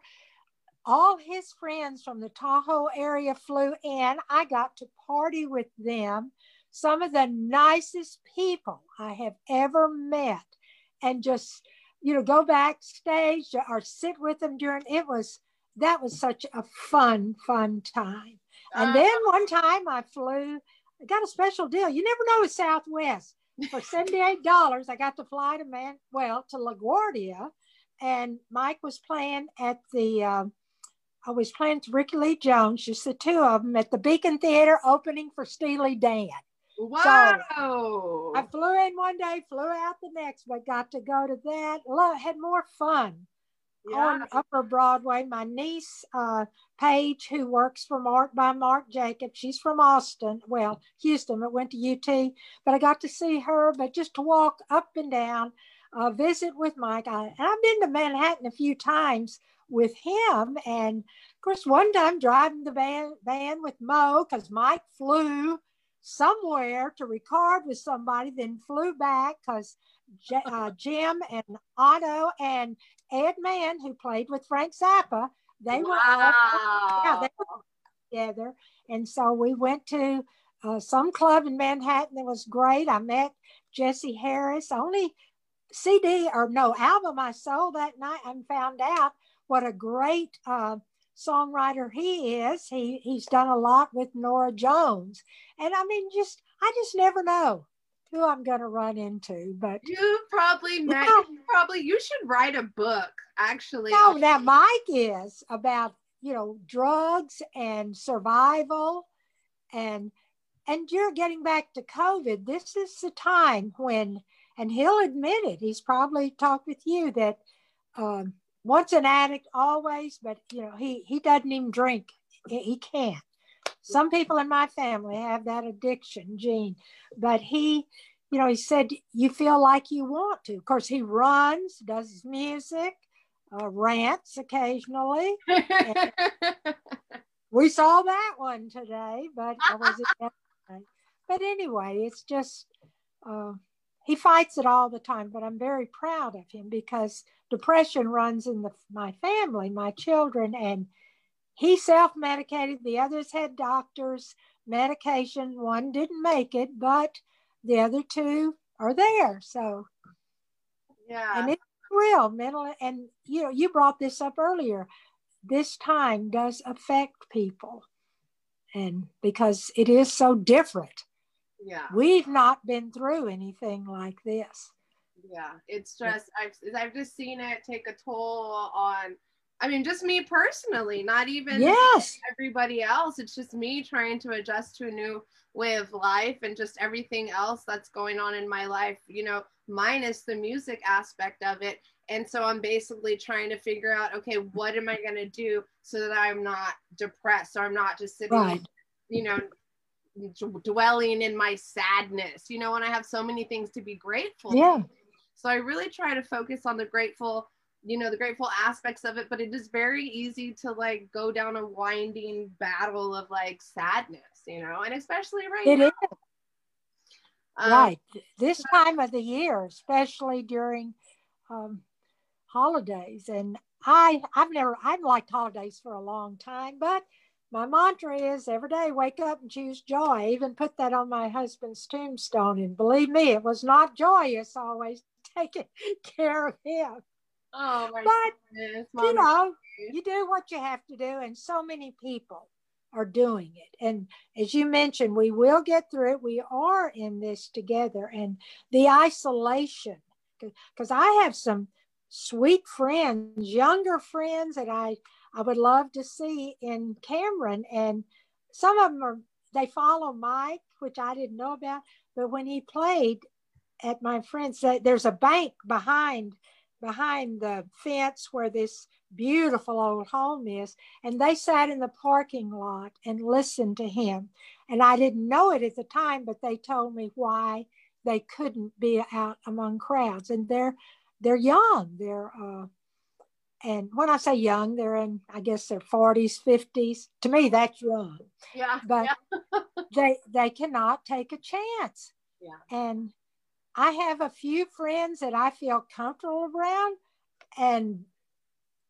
B: All his friends from the Tahoe area flew in. I got to party with them. Some of the nicest people I have ever met, and just you know go backstage or sit with them during it was that was such a fun fun time. And then one time I flew I got a special deal. You never know with Southwest. For $78, I got to fly to Man, well, to LaGuardia. And Mike was playing at the, uh, I was playing to Rickie Lee Jones, just the two of them at the Beacon Theater opening for Steely Dan.
A: Wow.
B: So I flew in one day, flew out the next, but got to go to that. Love, Had more fun yeah. on Upper Broadway. My niece, uh, Paige, who works for Marc by Marc Jacobs, she's from Austin, well, Houston, but went to UT. But I got to see her, but just to walk up and down, uh, visit with Mike. I, I've been to Manhattan a few times with him. And of course, one time driving the van, van with Mo, because Mike flew somewhere to record with somebody, then flew back because uh, Jim and Otto and Ed Mann, who played with Frank Zappa, they were wow. all yeah, they were together. And so we went to uh, some club in Manhattan. It was great. I met Jesse Harris. Only CD or no album I sold that night and found out what a great uh, songwriter he is. He he's done a lot with Norah Jones, and I mean, just I just never know who I'm going to run into. But
A: you probably met, yeah. probably you should write a book. Actually,
B: no. Now Mike is about you know drugs and survival, and and you're getting back to COVID. This is the time when, and he'll admit it. He's probably talked with you that. Um, once an addict, always, but you know, he he doesn't even drink. He can't. Some people in my family have that addiction gene, but he, you know, he said you feel like you want to. Of course, he runs, does his music, uh, rants occasionally. we saw that one today, but I was But anyway, it's just uh, he fights it all the time. But I'm very proud of him because depression runs in the, my family, my children, and he self-medicated. The others had doctors medication. One didn't make it, but the other two are there. So
A: yeah,
B: and it's real mental. And you know, you brought this up earlier. This time does affect people, and because it is so different.
A: Yeah,
B: we've not been through anything like this.
A: Yeah, it's just I've I've just seen it take a toll on I mean, just me personally, not even
B: yes.
A: everybody else. It's just me trying to adjust to a new way of life and just everything else that's going on in my life, you know, minus the music aspect of it. And so I'm basically trying to figure out, okay, what am I going to do so that I'm not depressed or I'm not just sitting, right. you know, dwelling in my sadness, you know, when I have so many things to be grateful.
B: Yeah.
A: So I really try to focus on the grateful you know the grateful aspects of it but it is very easy to like go down a winding battle of like sadness you know and especially right
B: it
A: now.
B: Is. Um, right this time of the year especially during um, holidays and i i've never i've liked holidays for a long time but my mantra is every day wake up and choose joy I even put that on my husband's tombstone and believe me it was not joyous always taking care of him
A: Oh my
B: but,
A: goodness.
B: you know, you do what you have to do, and so many people are doing it. And as you mentioned, we will get through it. We are in this together. And the isolation, because I have some sweet friends, younger friends that I I would love to see in Cameron, and some of them are they follow Mike, which I didn't know about. But when he played at my friend's, there's a bank behind behind the fence where this beautiful old home is. And they sat in the parking lot and listened to him. And I didn't know it at the time, but they told me why they couldn't be out among crowds. And they're they're young. They're uh, and when I say young, they're in I guess their 40s, 50s. To me, that's young.
A: Yeah.
B: But
A: yeah.
B: they they cannot take a chance.
A: Yeah.
B: And I have a few friends that I feel comfortable around, and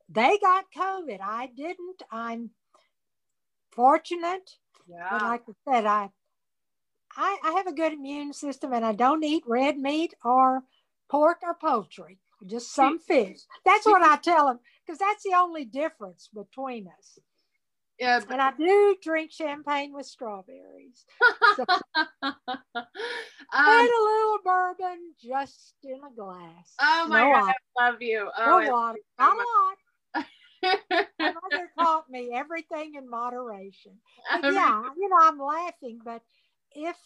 B: they got COVID. I didn't. I'm fortunate.
A: Yeah.
B: But like I said, I, I I have a good immune system, and I don't eat red meat or pork or poultry. Just some fish. That's what I tell them because that's the only difference between us.
A: Yeah,
B: but- and I do drink champagne with strawberries. So, um, and a little bourbon just in a glass.
A: Oh my
B: no
A: god, I love you. Oh,
B: no water, not a lot. my mother taught me everything in moderation. But yeah, you know, I'm laughing, but if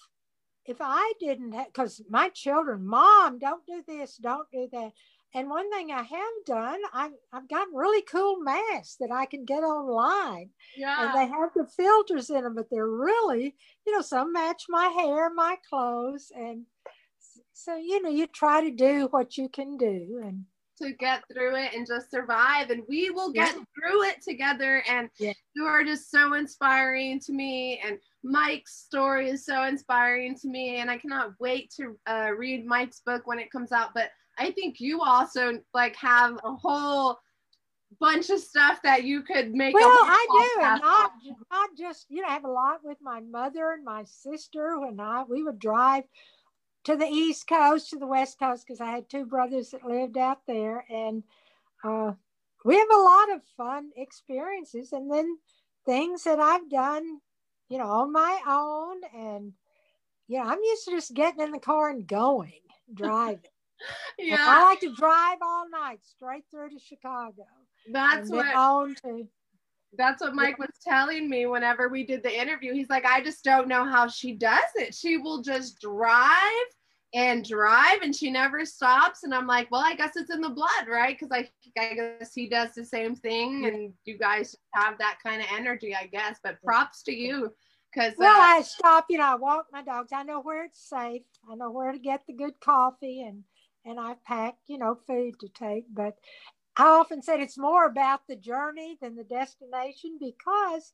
B: if I didn't have, because my children, mom, don't do this, don't do that. And one thing I have done, I've, I've gotten really cool masks that I can get online.
A: Yeah.
B: And they have the filters in them, but they're really, you know, some match my hair, my clothes. And so, you know, you try to do what you can do. And
A: to get through it and just survive and we will get yeah. through it together and
B: yeah.
A: you are just so inspiring to me and mike's story is so inspiring to me and i cannot wait to uh, read mike's book when it comes out but I think you also like have a whole bunch of stuff that you could make.
B: Well, I do, and not not just you know, I have a lot with my mother and my sister. When I we would drive to the East Coast to the West Coast because I had two brothers that lived out there, and uh, we have a lot of fun experiences, and then things that I've done, you know, on my own, and you know, I'm used to just getting in the car and going, driving
A: yeah.
B: I like to drive all night straight through to Chicago.
A: That's what
B: on to
A: that's what Mike was telling me whenever we did the interview. He's like, I just don't know how she does it. She will just drive and drive and she never stops. And I'm like, well, I guess it's in the blood, right? Because I, I guess he does the same thing and you guys have that kind of energy, I guess. But props to you. Because
B: well, uh, I stop, you know, I walk my dogs. I know where it's safe. I know where to get the good coffee and and I pack, you know, food to take. But I often said it's more about the journey than the destination because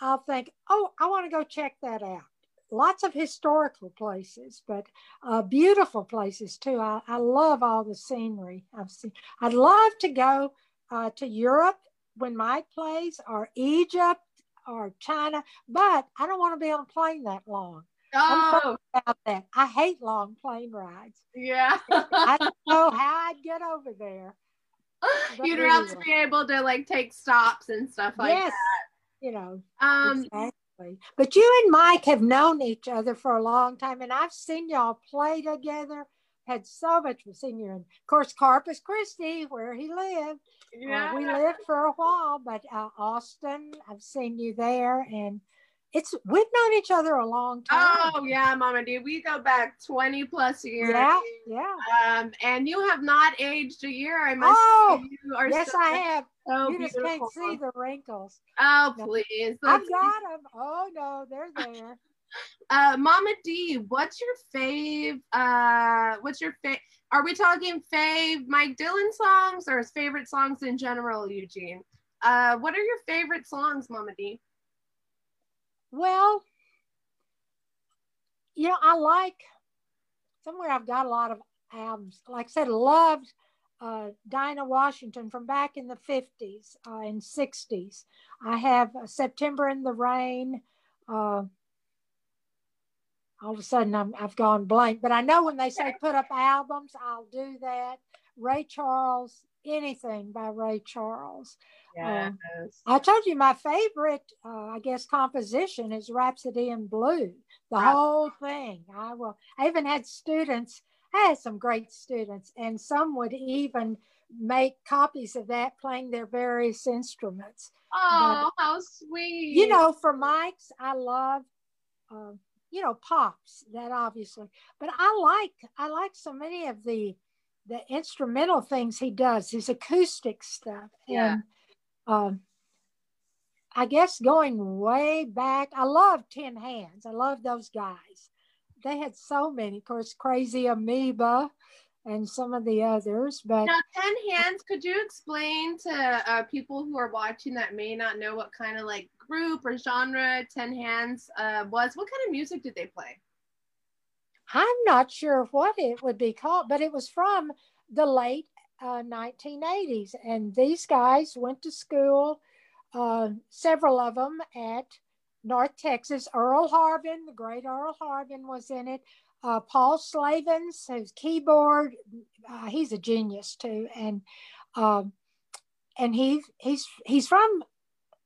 B: I'll think, oh, I want to go check that out. Lots of historical places, but uh, beautiful places too. I, I love all the scenery I've seen. I'd love to go uh, to Europe when Mike plays, or Egypt, or China, but I don't want to be on a plane that long.
A: Oh,
B: About that, I hate long plane rides.
A: yeah.
B: I don't know how I'd get over there. But
A: You'd rather
B: anyway.
A: be able to like take stops and stuff like that.
B: yes, you know.
A: Um,
B: Exactly. But you and Mike have known each other for a long time, and I've seen y'all play together. Had so much fun seeing you. And of course, Corpus Christi, where he lived. Uh,
A: yeah.
B: we lived for a while, but uh, Austin, I've seen you there, and it's we've known each other a long time.
A: Oh yeah, Mama D. We go back 20 plus years.
B: yeah, yeah.
A: Um, and you have not aged a year. I must
B: Oh,
A: say you are
B: Yes, I have.
A: so
B: you just can't see the wrinkles.
A: Oh,
B: No.
A: please.
B: I've
A: Let's-
B: got them. Oh no, they're there.
A: uh, Mama D, what's your fave? Uh, what's your fave? Are we talking fave Mike Dillon songs or his favorite songs in general, Eugene? Uh, what are your favorite songs, Mama D?
B: Well, you know, I like somewhere I've got a lot of albums. Like I said, loved uh, Dinah Washington from back in the 50s uh, and 60s. I have uh, September in the Rain. Uh, all of a sudden, I'm, I've gone blank, but I know when they say put up albums, I'll do that. Ray Charles, anything by Ray Charles.
A: Yes.
B: I told you my favorite, uh, I guess, composition is Rhapsody in Blue. The
A: Right.
B: whole thing. I will. I even had students. I had some great students, and some would even make copies of that, playing their various instruments.
A: oh, how sweet.
B: You know, for Mike's, I love, uh, you know, pops. That obviously, but I like I like so many of the the instrumental things he does, his acoustic stuff,
A: Yeah.
B: and um, I guess going way back, I love Ten Hands. I love those guys. They had so many, of course, Crazy Amoeba and some of the others, but
A: Now, Ten Hands, could you explain to uh, people who are watching that may not know what kind of like group or genre Ten Hands uh, was? What kind of music did they play?
B: I'm not sure what it would be called, but it was from the late uh, 1980s. And these guys went to school, uh, several of them at North Texas. Earl Harvin, the great Earl Harvin, was in it. Uh, Paul Slavens, whose keyboard, uh, he's a genius too, and um, and he he's he's from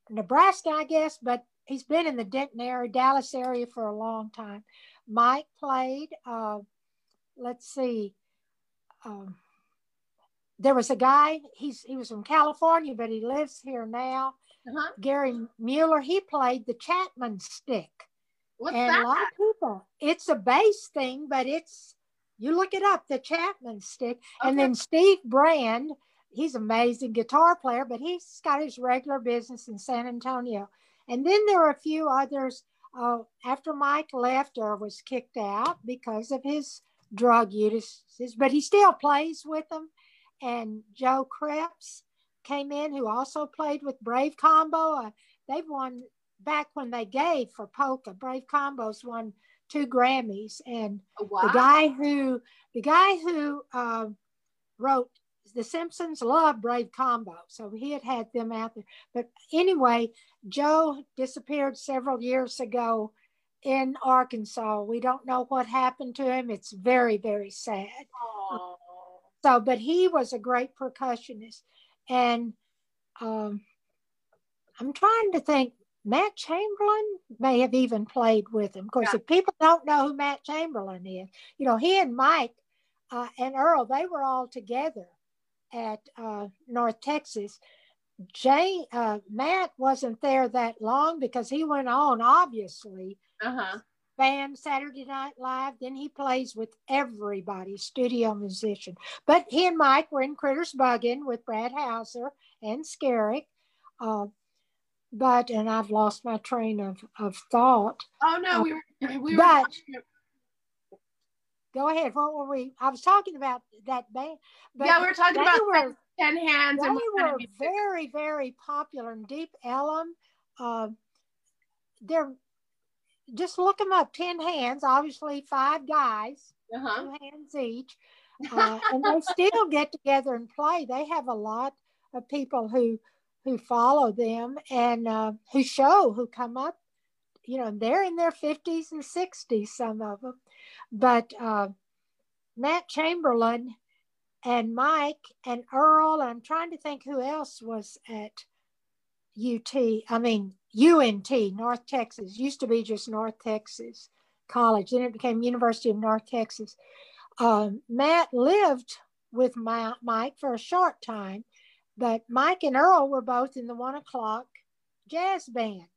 B: Nebraska, I guess, but he's been in the Denton area, Dallas area for a long time. Mike played. Uh, let's see. Um, there was a guy. He's he was from California, but he lives here now.
A: Uh-huh.
B: Gary Mueller. He played the Chapman stick,
A: What's
B: and
A: that?
B: a lot of people. It's a bass thing, but it's you look it up. The Chapman stick, and then Steve Brand. He's amazing guitar player, but he's got his regular business in San Antonio. And then there are a few others. Uh, after Mike left or was kicked out because of his drug uses, but he still plays with them. And Joe Cripps came in, who also played with Brave Combo. Uh, they've won back when they gave for polka. Brave Combos won two Grammys, and
A: wow.
B: the guy who the guy who um, wrote the Simpsons loved Brave Combo, so he had had them out there. But anyway, Joe disappeared several years ago in Arkansas. We don't know what happened to him. It's very very sad.
A: Aw.
B: So, but he was a great percussionist, and um, I'm trying to think. Matt Chamberlain may have even played with him. Of course,
A: Yeah.
B: if people don't know who Matt Chamberlain is, you know, he and Mike uh, and Earl, they were all together at uh, North Texas. Jay, uh, Matt wasn't there that long because he went on, obviously,
A: Uh-huh.
B: band Saturday Night Live. Then he plays with everybody, studio musician. But he and Mike were in Critters Buggin with Brad Houser and Skerik. Uh, but and I've lost my train of, of thought.
A: Oh no,
B: Uh,
A: we were we were
B: but-
A: talking-
B: Go ahead. What were we? I was talking about that band. But
A: yeah, we were talking about
B: were
A: Ten Hands.
B: They
A: and
B: were very, very popular in Deep Ellum. Uh, they're just look them up. Ten Hands, obviously five guys,
A: Uh-huh.
B: two hands each, uh, and they still get together and play. They have a lot of people who who follow them and uh, who show who come up. You know, they're in their fifties and sixties, some of them, but uh, Matt Chamberlain and Mike and Earl. I'm trying to think who else was at UT. I mean UNT, North Texas. Used to be just North Texas College. Then it became University of North Texas. Um, Matt lived with my, Mike for a short time, but Mike and Earl were both in the one o'clock jazz band.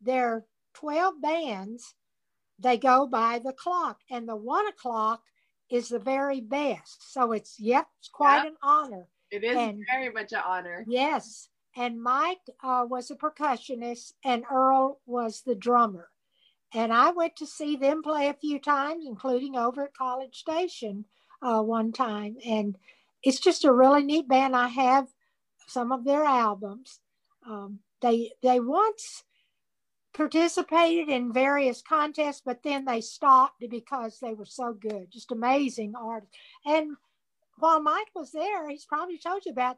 B: There are 12 bands. They go by the clock, and the one o'clock is the very best. So it's, yep, it's quite
A: Yep.
B: an honor.
A: It is
B: And-
A: very much an honor.
B: Yes. And Mike uh, was a percussionist, and Earl was the drummer. And I went to see them play a few times, including over at College Station uh, one time. And it's just a really neat band. I have some of their albums. Um, they they once participated in various contests, but then they stopped because they were so good. Just amazing artists. And while Mike was there, he's probably told you about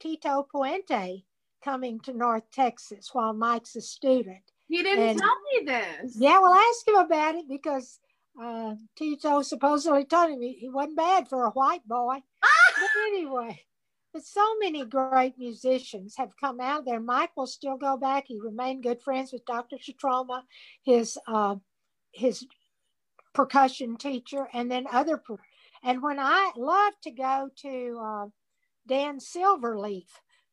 B: Tito Puente coming to North Texas while Mike's a student.
A: He didn't
B: And-
A: tell me this.
B: Yeah, well, ask him about it because uh, Tito supposedly told him he, he wasn't bad for a white boy. but anyway, but so many great musicians have come out there. Mike will still go back. He remained good friends with Dr. Schietroma, his uh, his percussion teacher, and then other. Per- and when I love to go to uh, Dan Silverleaf,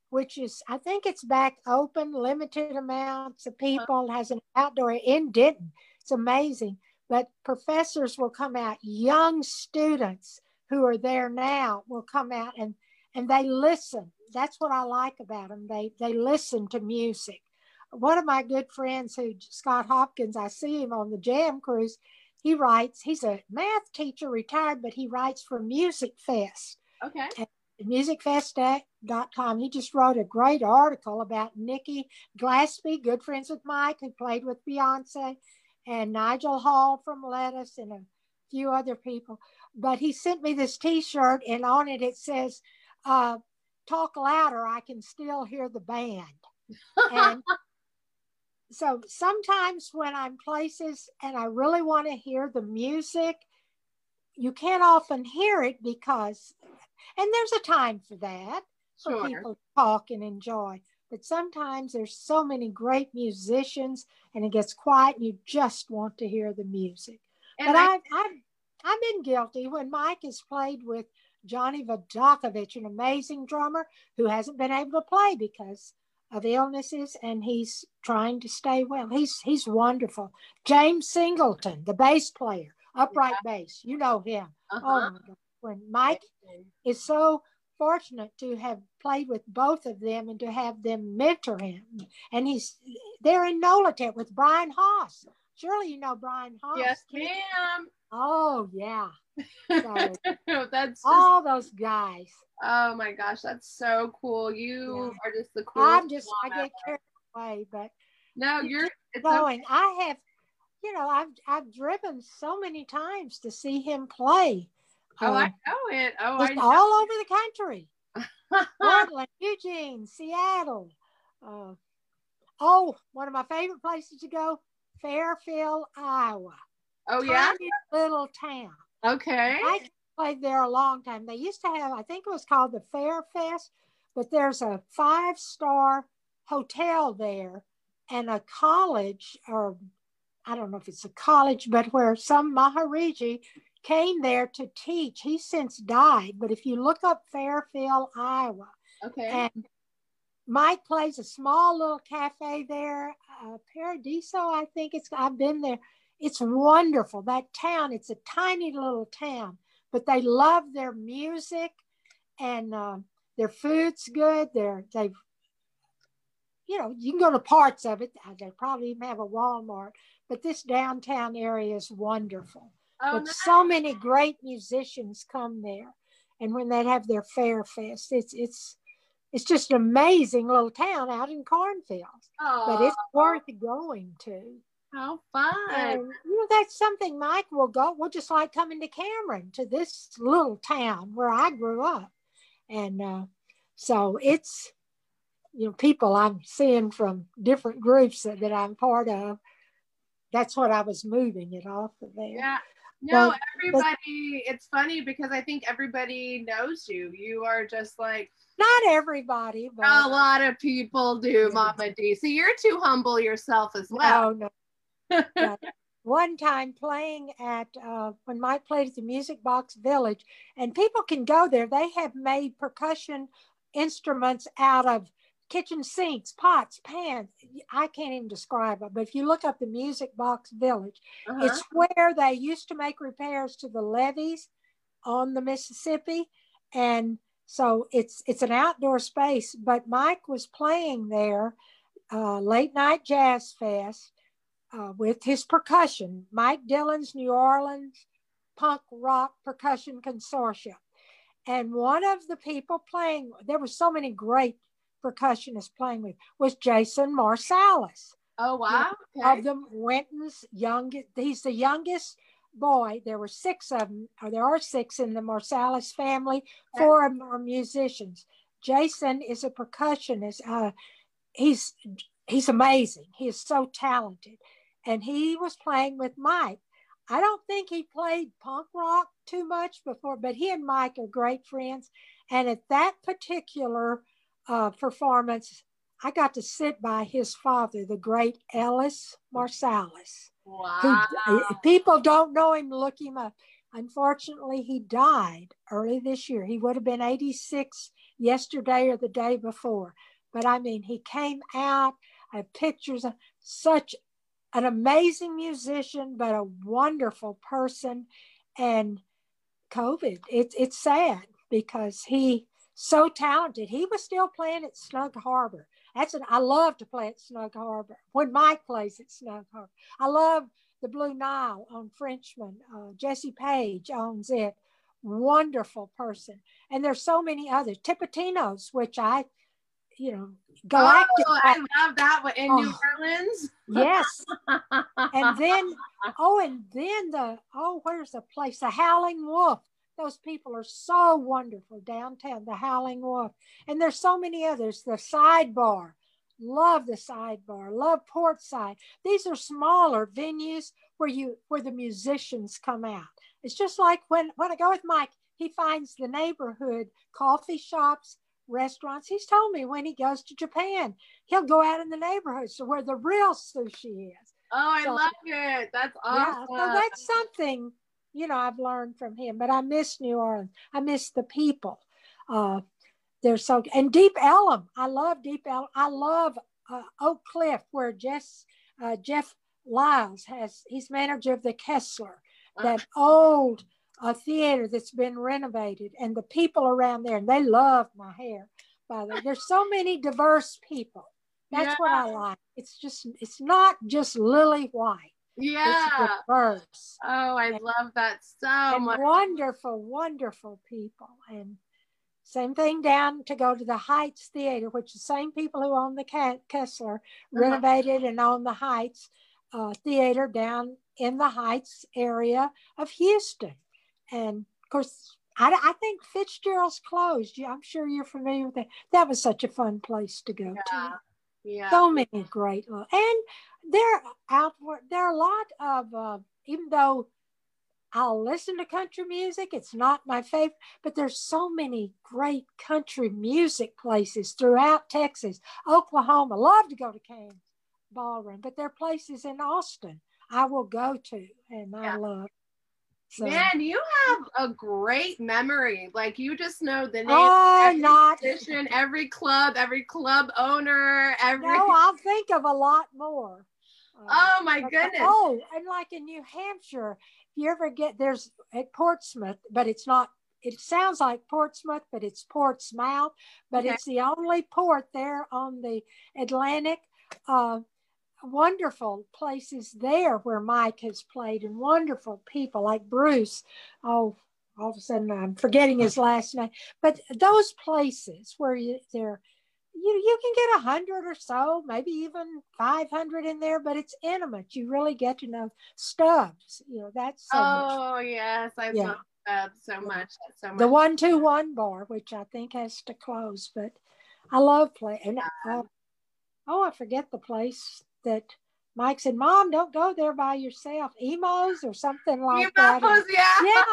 B: which is I think it's back open, limited amounts of people, has an outdoor in Denton. It's amazing. But professors will come out, young students who are there now will come out and and they listen. That's what I like about them. They they listen to music. One of my good friends, who Scott Hopkins, I see him on the Jam Cruise. He writes. He's a math teacher, retired, but he writes for Music Fest
A: Okay.
B: musicfest.com. He just wrote a great article about Nikki Glaspie, good friends with Mike, who played with Beyonce, and Nigel Hall from Lettuce, and a few other people. But he sent me this t shirt, and on it it says, uh, Talk louder, I can still hear the band. And so sometimes when I'm places and I really want to hear the music, you can't often hear it because, and there's a time for that for
A: Sure.
B: people to talk and enjoy. But sometimes there's so many great musicians and it gets quiet and you just want to hear the music.
A: And
B: but
A: I,
B: I've, I've, I've been guilty when Mike has played with Johnny Vidacovich, an amazing drummer who hasn't been able to play because of illnesses and he's trying to stay well. He's he's wonderful. James Singleton, the bass player, upright bass. You know him. Oh
A: uh-huh.
B: my God. When Mike is so fortunate to have played with both of them and to have them mentor him. And he's they're in Nolatet with Brian Haas. Surely you know Brian
A: yes, ma'am.
B: Oh yeah. So
A: that's just,
B: all those guys.
A: oh my gosh, that's so cool. You
B: Yeah.
A: are just the coolest.
B: I'm just I get carried away, but
A: No,
B: you
A: you're it's
B: going. I have, you know, I've I've driven so many times to see him play.
A: Oh, I
B: Um,
A: know it. Oh, I know.
B: all over the country. Portland, Eugene, Seattle. Uh, oh, one of my favorite places to go, Fairfield, Iowa.
A: oh yeah.
B: Little town.
A: Okay.
B: I played there a long time. They used to have, I think it was called the Fair Fest, but there's a five star hotel there and a college, or I don't know if it's a college, but where some Maharaji came there to teach. He's since died, but if you look up Fairfield, Iowa,
A: Okay.
B: and Mike plays a small little cafe there, uh, Paradiso, I think it's. I've been there. It's wonderful. That town. It's a tiny little town, but they love their music, and uh, their food's good. They're they've. You know, you can go to parts of it. Uh, They probably even have a Walmart, but this downtown area is wonderful.
A: oh,
B: but
A: no.
B: so many great musicians come there, and when they have their fair fest, it's it's it's just an amazing little town out in cornfields.
A: Oh,
B: But it's worth going to.
A: how fun.
B: And you know, that's something Mike will go. We'll just like coming to Cameron to this little town where I grew up. And uh, so it's, you know, people I'm seeing from different groups that, that I'm part of. That's what I was moving it off of there.
A: Yeah. No,
B: But-
A: everybody, it's funny because I think everybody knows you. You are just like
B: Not everybody, but
A: a lot of people do, Mama D. So you're too humble yourself as well.
B: no, no. But one time playing at uh, when Mike played at the Music Box Village, and people can go there. They have made percussion instruments out of kitchen sinks, pots, pans. I can't even describe it, but if you look up the Music Box Village,
A: Uh-huh.
B: it's where they used to make repairs to the levees on the Mississippi, and so it's it's an outdoor space. But Mike was playing there, uh, late night jazz fest uh, with his percussion, Mike Dillon's New Orleans Punk Rock Percussion Consortium, and one of the people playing there were so many great percussionists playing with was Jason Marsalis
A: oh wow.
B: of
A: the
B: them Wynton's youngest. He's the youngest boy. There were six of them, or there are six in the Marsalis family. Four of them are musicians. Jason is a percussionist. Uh, he's he's amazing. He is so talented, and he was playing with Mike. I don't think he played punk rock too much before, but he and Mike are great friends. And at that particular uh, performance, I got to sit by his father, the great Ellis Marsalis.
A: Wow.
B: if people don't know him, look him up. Unfortunately, he died early this year. He would have been 86 yesterday or the day before. But I mean, he came out. I have pictures of such an amazing musician, but a wonderful person. And COVID, it's it's sad because he so talented. He was still playing at Snug Harbor. That's an I love to play at Snug Harbor. When Mike plays at Snug Harbor, I love the Blue Nile on Frenchmen. Uh, Jesse Page owns it. Wonderful person. And there's so many others. Tipitina's, which I, you know, Galactic.
A: Oh, I love that one in New
B: Oh.
A: Orleans.
B: yes. And then, oh, and then the, oh, where's the place? The Howling Wolf. Those people are so wonderful downtown, the Howling Wolf. And there's so many others. The Sidebar. Love the Sidebar. Love Portside. These are smaller venues where you where the musicians come out. It's just like when when I go with Mike, he finds the neighborhood coffee shops, restaurants. He's told me when he goes to Japan, he'll go out in the neighborhoods to where the real sushi is.
A: Oh, I
B: So-
A: love it. That's
B: Yeah,
A: awesome.
B: so that's something you know I've learned from him. But I miss New Orleans. I miss the people. Uh, they're so and Deep Ellum. I love Deep Ellum. I love uh, Oak Cliff where Jess, uh, Jeff Liles has. He's manager of the Kessler, that old uh, theater that's been renovated, and the people around there. And they love my hair. By the way, there's so many diverse people. That's what I like. It's just it's not just lily white.
A: Yeah. Oh, I love that so
B: and
A: much.
B: wonderful, wonderful people. And same thing down to go to the Heights Theater, which the same people who own the Kessler renovated and own the Heights uh, Theater down in the Heights area of Houston. And of course, I, I think Fitzgerald's closed. Yeah, I'm sure you're familiar with that. That was such a fun place to go
A: Yeah.
B: to
A: Yeah.
B: so many great and there outward there are a lot of uh, even though i'll listen to country music it's not my favorite but there's so many great country music places throughout texas. Oklahoma love to go to Cain's ballroom but there are places in austin i will go to and i love. So
A: Man, you have a great memory. Like you just know the name
B: oh
A: of every
B: not
A: every club, every club owner, every
B: no i'll think of a lot more Uh,
A: Oh my goodness.
B: Oh, and like in New Hampshire, if you ever get there's at Portsmouth, but it's not. It sounds like Portsmouth, but it's Portsmouth. But
A: Okay.
B: it's the only port there on the Atlantic. Uh, wonderful places there where Mike has played, and wonderful people like Bruce. Oh, all of a sudden I'm forgetting his last name. But those places where you, they're you you can get a hundred or so, maybe even five hundred in there, but it's intimate. You really get to know Stubbs. You know that's so
A: oh
B: much.
A: yes, I
B: Yeah.
A: love Stubbs so much. So much.
B: the one two one bar, which I think has to close. But I love play and uh, oh, I forget the place that Mike said, "Mom, don't go there by yourself." Emo's or something like that.
A: UFOs, yeah.
B: Yeah,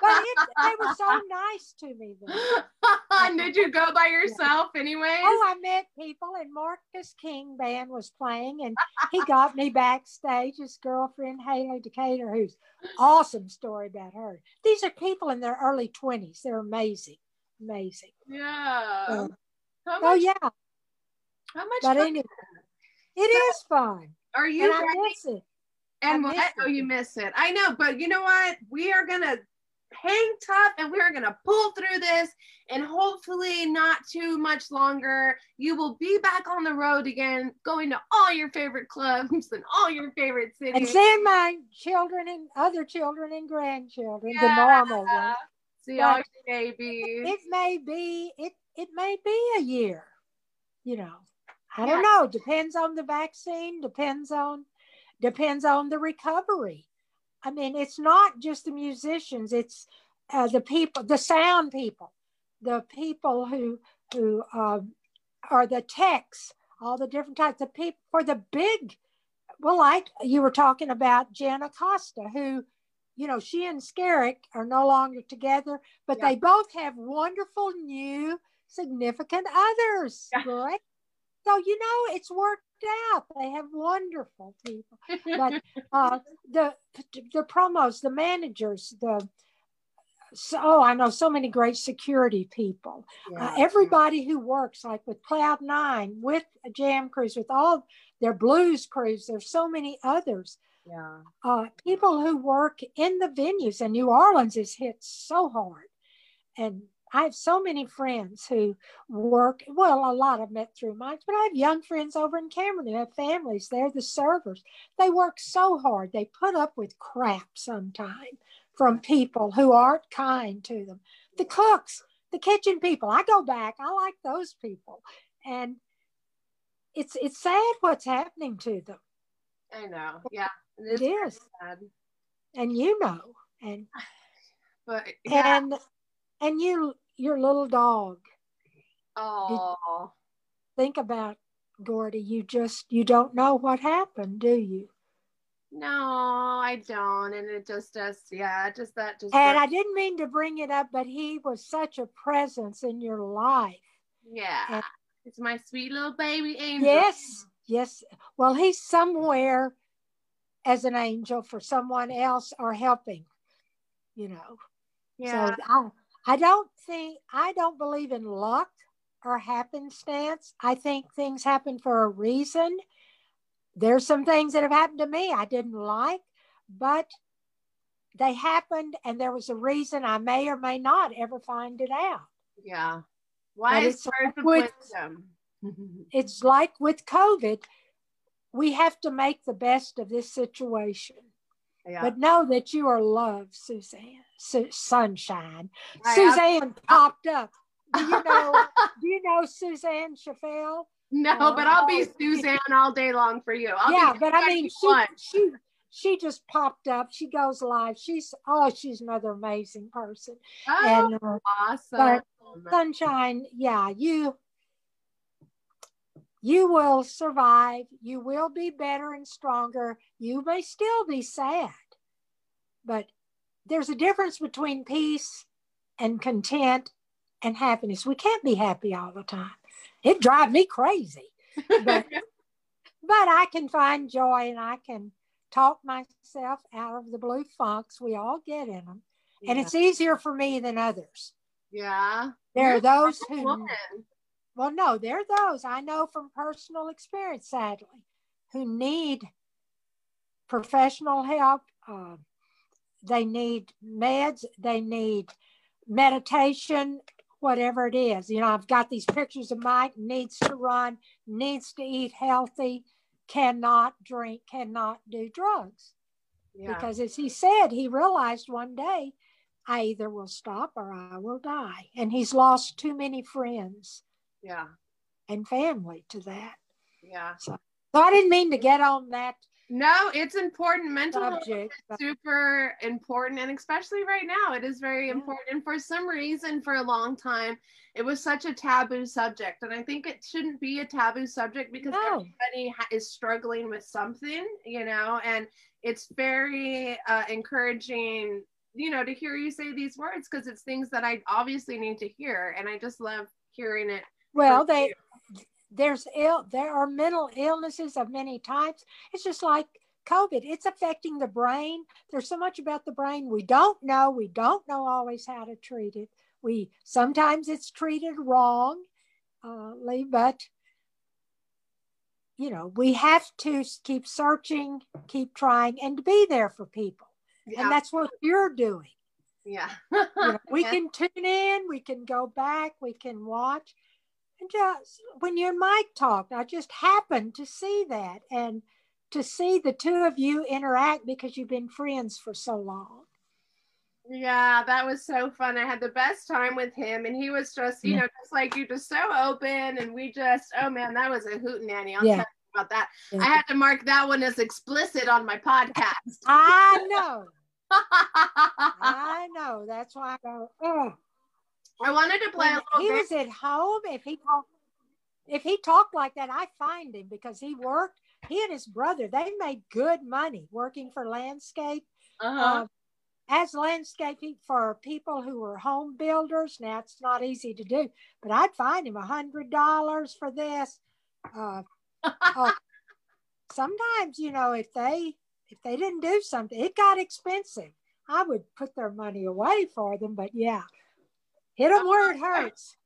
B: but it, they were so nice to me. Then.
A: Did you go by yourself anyways?
B: Oh, I met people, and Marcus King band was playing, and he got me backstage. His girlfriend Haley Decatur, who's awesome story about her. These are people in their early twenties. They're amazing, amazing.
A: yeah. How
B: oh yeah,
A: how much
B: but
A: fun
B: anyway, it is fun,
A: are you
B: and I miss it.
A: And
B: miss
A: Oh, you miss it. I know, but you know what? We are gonna hang tough and we are gonna pull through this and hopefully not too much longer. You will be back on the road again, going to all your favorite clubs and all your favorite cities.
B: And seeing my children and other children and grandchildren, the normal ones.
A: See all your babies.
B: It may be it it may be a year, you know. I don't know. Depends on the vaccine. Depends on depends on the recovery. I mean, it's not just the musicians. It's uh, the people, the sound people, the people who who um, are the techs, all the different types of people for the big. Well, like you were talking about Jen Acosta, who, you know, she and Skerik are no longer together, but
A: Yeah.
B: they both have wonderful new significant others.
A: Yeah.
B: Right? So you know it's worked out. They have wonderful people. But uh, the the promos, the managers, the so, oh, I know so many great security people. Uh, everybody who works like with Cloud Nine, with Jam Cruise, with all their blues crews. There's so many others.
A: yeah.
B: Uh, people who work in the venues, and New Orleans is hit so hard. And I have so many friends who work. Well, a lot of met through Mike's, but I have young friends over in Cameron who have families. They're the servers. They work so hard. They put up with crap sometimes from people who aren't kind to them. The cooks, the kitchen people. I go back. I like those people, and it's it's sad what's happening to them.
A: I know. Yeah.
B: It
A: is, sad.
B: and you know, and
A: But yeah.
B: and and you your little dog.
A: Oh.
B: Think about Gordy. You just you don't know what happened, do you?
A: No, I don't. And it just does, yeah, just that just
B: And I didn't mean to bring it up, but he was such a presence in your life.
A: yeah.
B: and-
A: It's my sweet little baby angel.
B: Yes, yes. Well, he's somewhere as an angel for someone else or helping, you know.
A: Yeah.
B: So I, I don't think I don't believe in luck or happenstance. I think things happen for a reason. There's some things that have happened to me I didn't like, but they happened and there was a reason I may or may not ever find it out.
A: yeah. Why is of
B: with-
A: wisdom?
B: It's like with COVID, we have to make the best of this situation.
A: Yeah.
B: But know that you are loved, Suzanne. Su- sunshine.
A: I-
B: Suzanne popped up. Do you know? do you know Suzanne Chaffel?
A: no, but I'll be Suzanne all day long for you. I'll
B: yeah, but I mean, she, she she just popped up. She goes live. She's oh, she's another amazing person.
A: Oh,
B: and uh,
A: awesome.
B: sunshine, yeah, you you will survive. You will be better and stronger. You may still be sad, but there's a difference between peace and content and happiness. We can't be happy all the time. It drives me crazy. but but I can find joy and I can talk myself out of the blue funks we all get in them. And it's easier for me than others.
A: yeah.
B: There
A: You're
B: those who. Well, no, there are those I know from personal experience, sadly, who need professional help. Uh, they need meds, they need meditation, whatever it is. You know, I've got these pictures of Mike needs to run, needs to eat healthy, cannot drink, cannot do drugs.
A: Yeah.
B: Because as he said, he realized one day I either will stop or I will die. And he's lost too many friends
A: Yeah.
B: and family to that.
A: Yeah.
B: So, so I didn't mean to get on that
A: No, it's important. Mental health
B: subject.
A: super important and especially right now it is very
B: Yeah.
A: important and for some reason for a long time it was such a taboo subject and i think it shouldn't be a taboo subject because
B: No.
A: everybody is struggling with something you know and it's very uh, encouraging you know to hear you say these words because it's things that i obviously need to hear and i just love hearing it
B: Well, they there's ill there are mental illnesses of many types. It's just like COVID. It's affecting the brain. There's so much about the brain we don't know. We don't know always how to treat it. We sometimes it's treated wrong, uh, but you know we have to keep searching, keep trying, and be there for people.
A: yeah
B: And that's what you're doing.
A: yeah
B: You know, we
A: Yeah.
B: can tune in, we can go back, we can watch. And just when you and Mike talked, I just happened to see that and to see the two of you interact because you've been friends for so long.
A: Yeah, that was so fun. I had the best time with him, and he was just, you
B: Yeah.
A: know, just like you, just so open. And we just, oh man, that was a hoot nanny. I'll
B: Yeah.
A: tell you about that.
B: Yeah.
A: I had to mark that one as explicit on my podcast.
B: I know, I know. That's why I go, oh.
A: I wanted to play a little
B: he
A: game.
B: was at home, if he talked, if he talked like that, I find him because he worked. He and his brother, they made good money working for landscape.
A: Uh-huh.
B: uh, as landscaping for people who were home builders. Now it's not easy to do, but I'd find him a hundred dollars for this. Uh, uh, sometimes, you know, if they if they didn't do something, it got expensive. I would put their money away for them, but yeah, hit them where it hurts.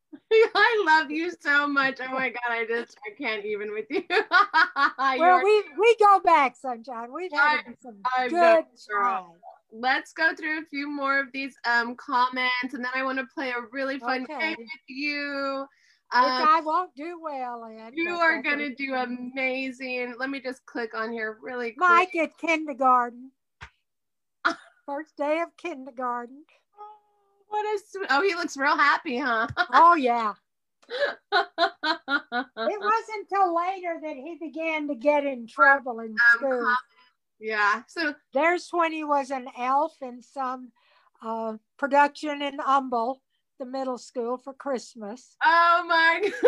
A: I love you so much. Oh my god, I just I can't even with you.
B: Well, we we go back, sunshine. We've had
A: I-
B: some
A: I
B: good
A: Let's go through a few more of these um comments, and then I want to play a really fun
B: Okay.
A: game with you.
B: Which
A: Um,
B: I won't do well in.
A: You are going to do amazing. Let me just click on here really quick.
B: Mike at kindergarten. First day of kindergarten.
A: What a sweet. Oh, he looks real happy, huh?
B: Oh yeah. It wasn't until later that he began to get in trouble in school.
A: yeah. So,
B: There's when he was an elf in some uh, production in Humble, the middle school for Christmas.
A: oh my goodness.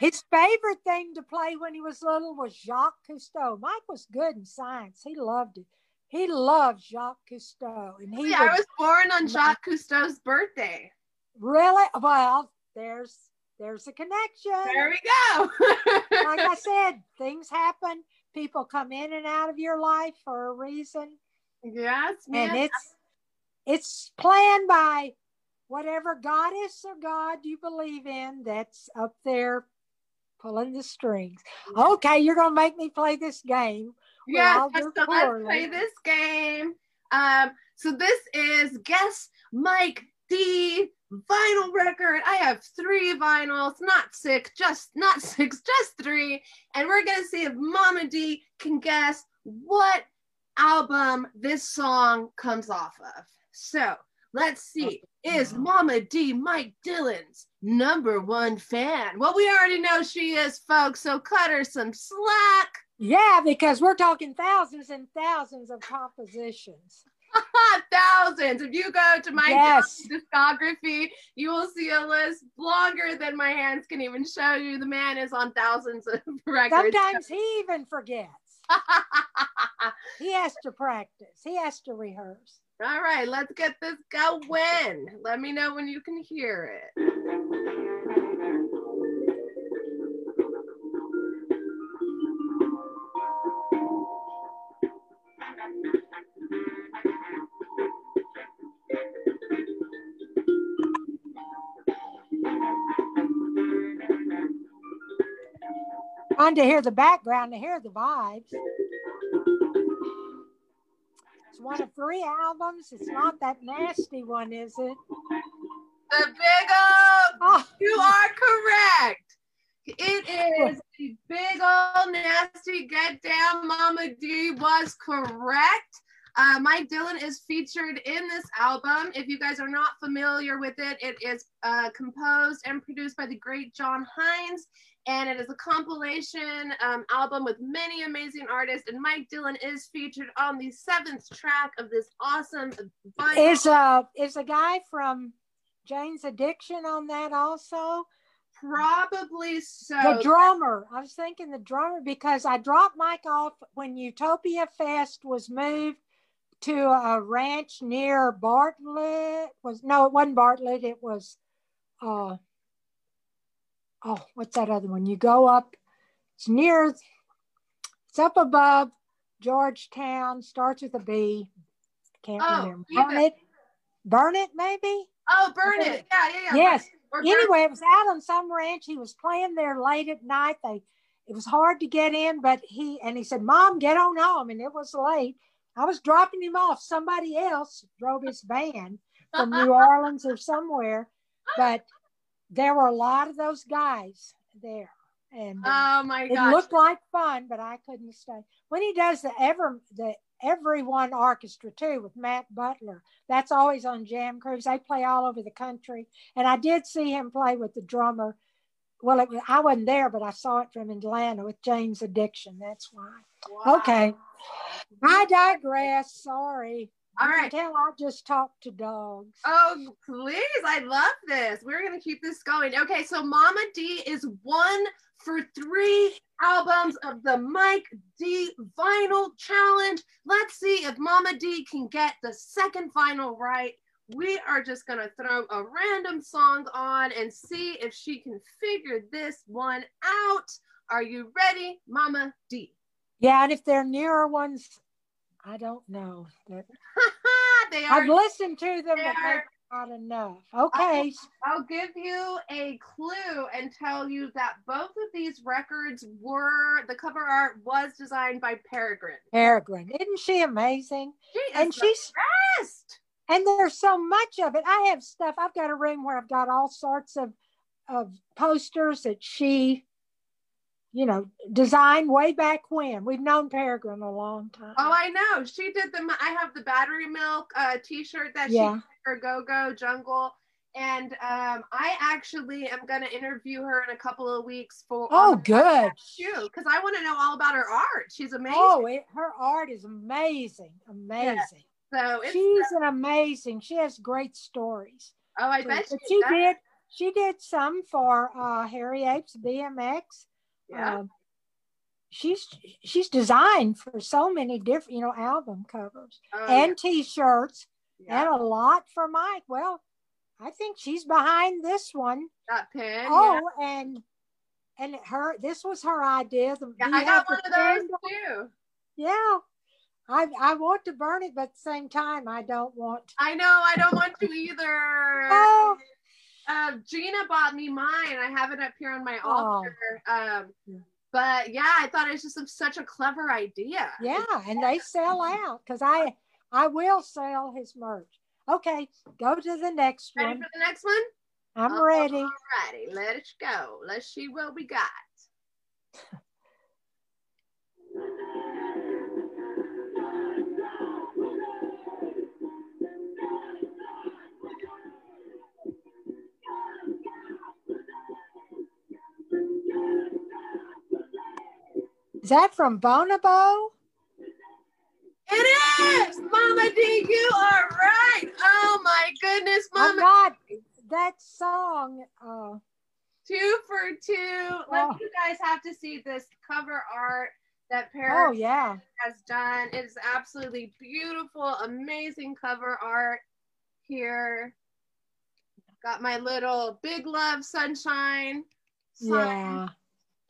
B: His favorite thing to play when he was little was Jacques Cousteau. Mike was good in science. He loved it. He loved Jacques Cousteau, and he oh,
A: Yeah, I was born on Jacques Cousteau's birthday.
B: really well. There's there's a connection.
A: There we go.
B: like I said, things happen. People come in and out of your life for a reason,
A: yes, man.
B: and it's it's planned by whatever goddess or god you believe in that's up there pulling the strings. Okay, you're gonna make me play this game. Well,
A: so let's play this game. Um, so this is guess Mike D vinyl record. I have three vinyls, not six, just not six, just three. And we're gonna see if Mama D can guess what album this song comes off of. So let's see. Is Mama D Mike Dillon's number one fan? Well, we already know she is, folks. So cut her some slack.
B: Yeah, because we're talking thousands and thousands of compositions.
A: thousands. If you go to my
B: Yes.
A: discography, you will see a list longer than my hands can even show you. The man is on thousands of records.
B: Sometimes he even forgets. He has to practice. He has to rehearse.
A: All right, let's get this going. Let me know when you can hear it.
B: Fun to hear the background, to hear the vibes. It's one of three albums. It's not that nasty one, is it?
A: The big old
B: Oh,
A: You are correct. It is the big old nasty get down Mama D was correct. Uh, Mike Dillon is featured in this album. If you guys are not familiar with it, it is uh, composed and produced by the great John Hines, and it is a compilation um, album with many amazing artists. And Mike Dillon is featured on the seventh track of this awesome. vinyl.
B: Is uh is a guy from Jane's Addiction on that also?
A: Probably so.
B: The drummer. I was thinking the drummer because I dropped Mike off when Utopia Fest was moved to a ranch near Bartlett. Was no, it wasn't Bartlett. It was, uh, oh, what's that other one? You go up. It's near. It's up above Georgetown. Starts with a B. Can't
A: Oh,
B: remember.
A: yeah.
B: Burnet. Burn it, maybe.
A: oh, Burnet. Yeah, yeah, yeah.
B: Yes.
A: Burn-
B: Anyway, it was out on some ranch. He was playing there late at night. They it was hard to get in, but he and he said, Mom, get on home. And it was late. I was dropping him off. Somebody else drove his van from New Orleans or somewhere. But there were a lot of those guys there. And uh,
A: Oh my
B: god,
A: it
B: looked like fun, but I couldn't stay. When he does the ever the everyone orchestra too with Matt Butler, that's always on Jam Cruise. They play all over the country, and I did see him play with the drummer. Well, it was, I wasn't there, but I saw it from Atlanta with Jane's Addiction. That's why.
A: Wow.
B: Okay, I digress. Sorry.
A: All right.
B: You can
A: right.
B: Tell I just talked to dogs.
A: Oh, please. I love this. We're going to keep this going. Okay, so Mama D is one for three albums of the Mike D Vinyl Challenge. Let's see if Mama D can get the second final right. We are just going to throw a random song on and see if she can figure this one out. Are you ready, Mama D?
B: Yeah, and if they're nearer ones, I don't know.
A: They are
B: I've listened to them, but
A: they're
B: not enough. Okay.
A: I'll give you a clue and tell you that both of these records were the cover art was designed by Peregrine.
B: Peregrine. Isn't she amazing?
A: She is
B: And she's
A: best.
B: And there's so much of it. I have stuff. I've got a room where I've got all sorts of of posters that she, you know, designed way back when. We've known Peregrine a long time.
A: Oh, I know. She did the. I have the battery milk uh, T-shirt that
B: Yeah.
A: she did for Go Go Jungle, and um, I actually am going to interview her in a couple of weeks for.
B: Oh, good.
A: too, because I want to know all about her art. She's amazing.
B: Oh, it, her art is amazing, amazing.
A: So it's.
B: She's an amazing. She has great stories.
A: oh, I
B: too.
A: bet she,
B: she did. She did some for uh, Hairy Apes BMX.
A: Yeah.
B: Um, she's she's designed for so many different, you know, album covers
A: Oh,
B: and T-shirts,
A: yeah.
B: and a lot for Mike. Well, I think she's behind this one.
A: that pin. yeah.
B: Oh, and and her this was her idea. The,
A: Yeah, I got one of those too.
B: Yeah, I I want to burn it, but at the same time, I don't want. To.
A: I know. I don't want to either.
B: Oh.
A: Uh, Gina bought me mine. I have it up here on my
B: Oh.
A: altar. Um,
B: Yeah.
A: but yeah, I thought it was just such a clever idea.
B: Yeah, and they sell out because I I will sell his merch. Okay, go to the next
A: Ready
B: one.
A: for the next one?
B: I'm
A: Oh,
B: ready.
A: Alrighty, let us go. Let's see what we got.
B: Is that from Bonobo?
A: It is, Mama D. You are right. Oh my goodness, Mama.
B: I'm not that song. Uh,
A: Two for two. Let
B: Oh.
A: you guys have to see this cover art that
B: oh yeah,
A: has done. It is absolutely beautiful, amazing cover art here. Got my little big love sunshine. sign.
B: yeah.